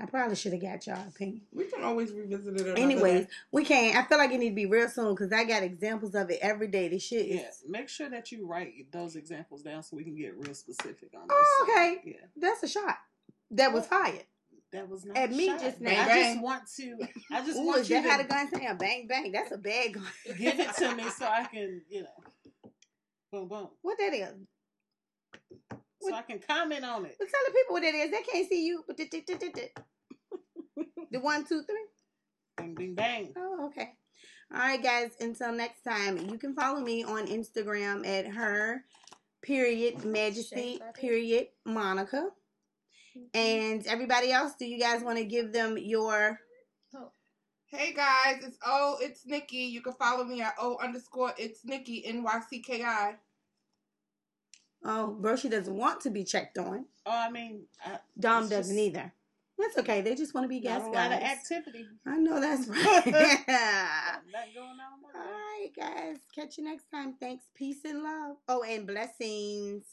I probably should have got y'all opinion. We can always revisit it. Anyways, day. we can't. I feel like it need to be real soon because I got examples of it every day. This shit is. Yeah, make sure that you write those examples down so we can get real specific on this. Oh, okay. Yeah, That's a shot. That was fired. That was not At me shot. just But now. I Bang. just want to. I just Ooh, want you that how the to gun sound? Bang bang. That's a bad gun. give it to me so I can, you know, boom boom, What that is? so I can comment on it. Well, tell the people what it is. They can't see you. But the one, two, three. Bing bing bang. Oh, okay. All right, guys. Until next time, you can follow me on Instagram at her period majesty period Monica. Mm-hmm. And everybody else, do you guys want to give them your? Hey guys, it's O. It's Nikki. You can follow me at O underscore. It's Nikki N Y C K I. Oh, bro, she doesn't want to be checked on. Oh, I mean, I, Dom doesn't just- either. That's okay. They just want to be not guests, a lot of activity. I know that's <laughs> right. Not going on. All right, guys. Catch you next time. Thanks. Peace and love. Oh, and blessings.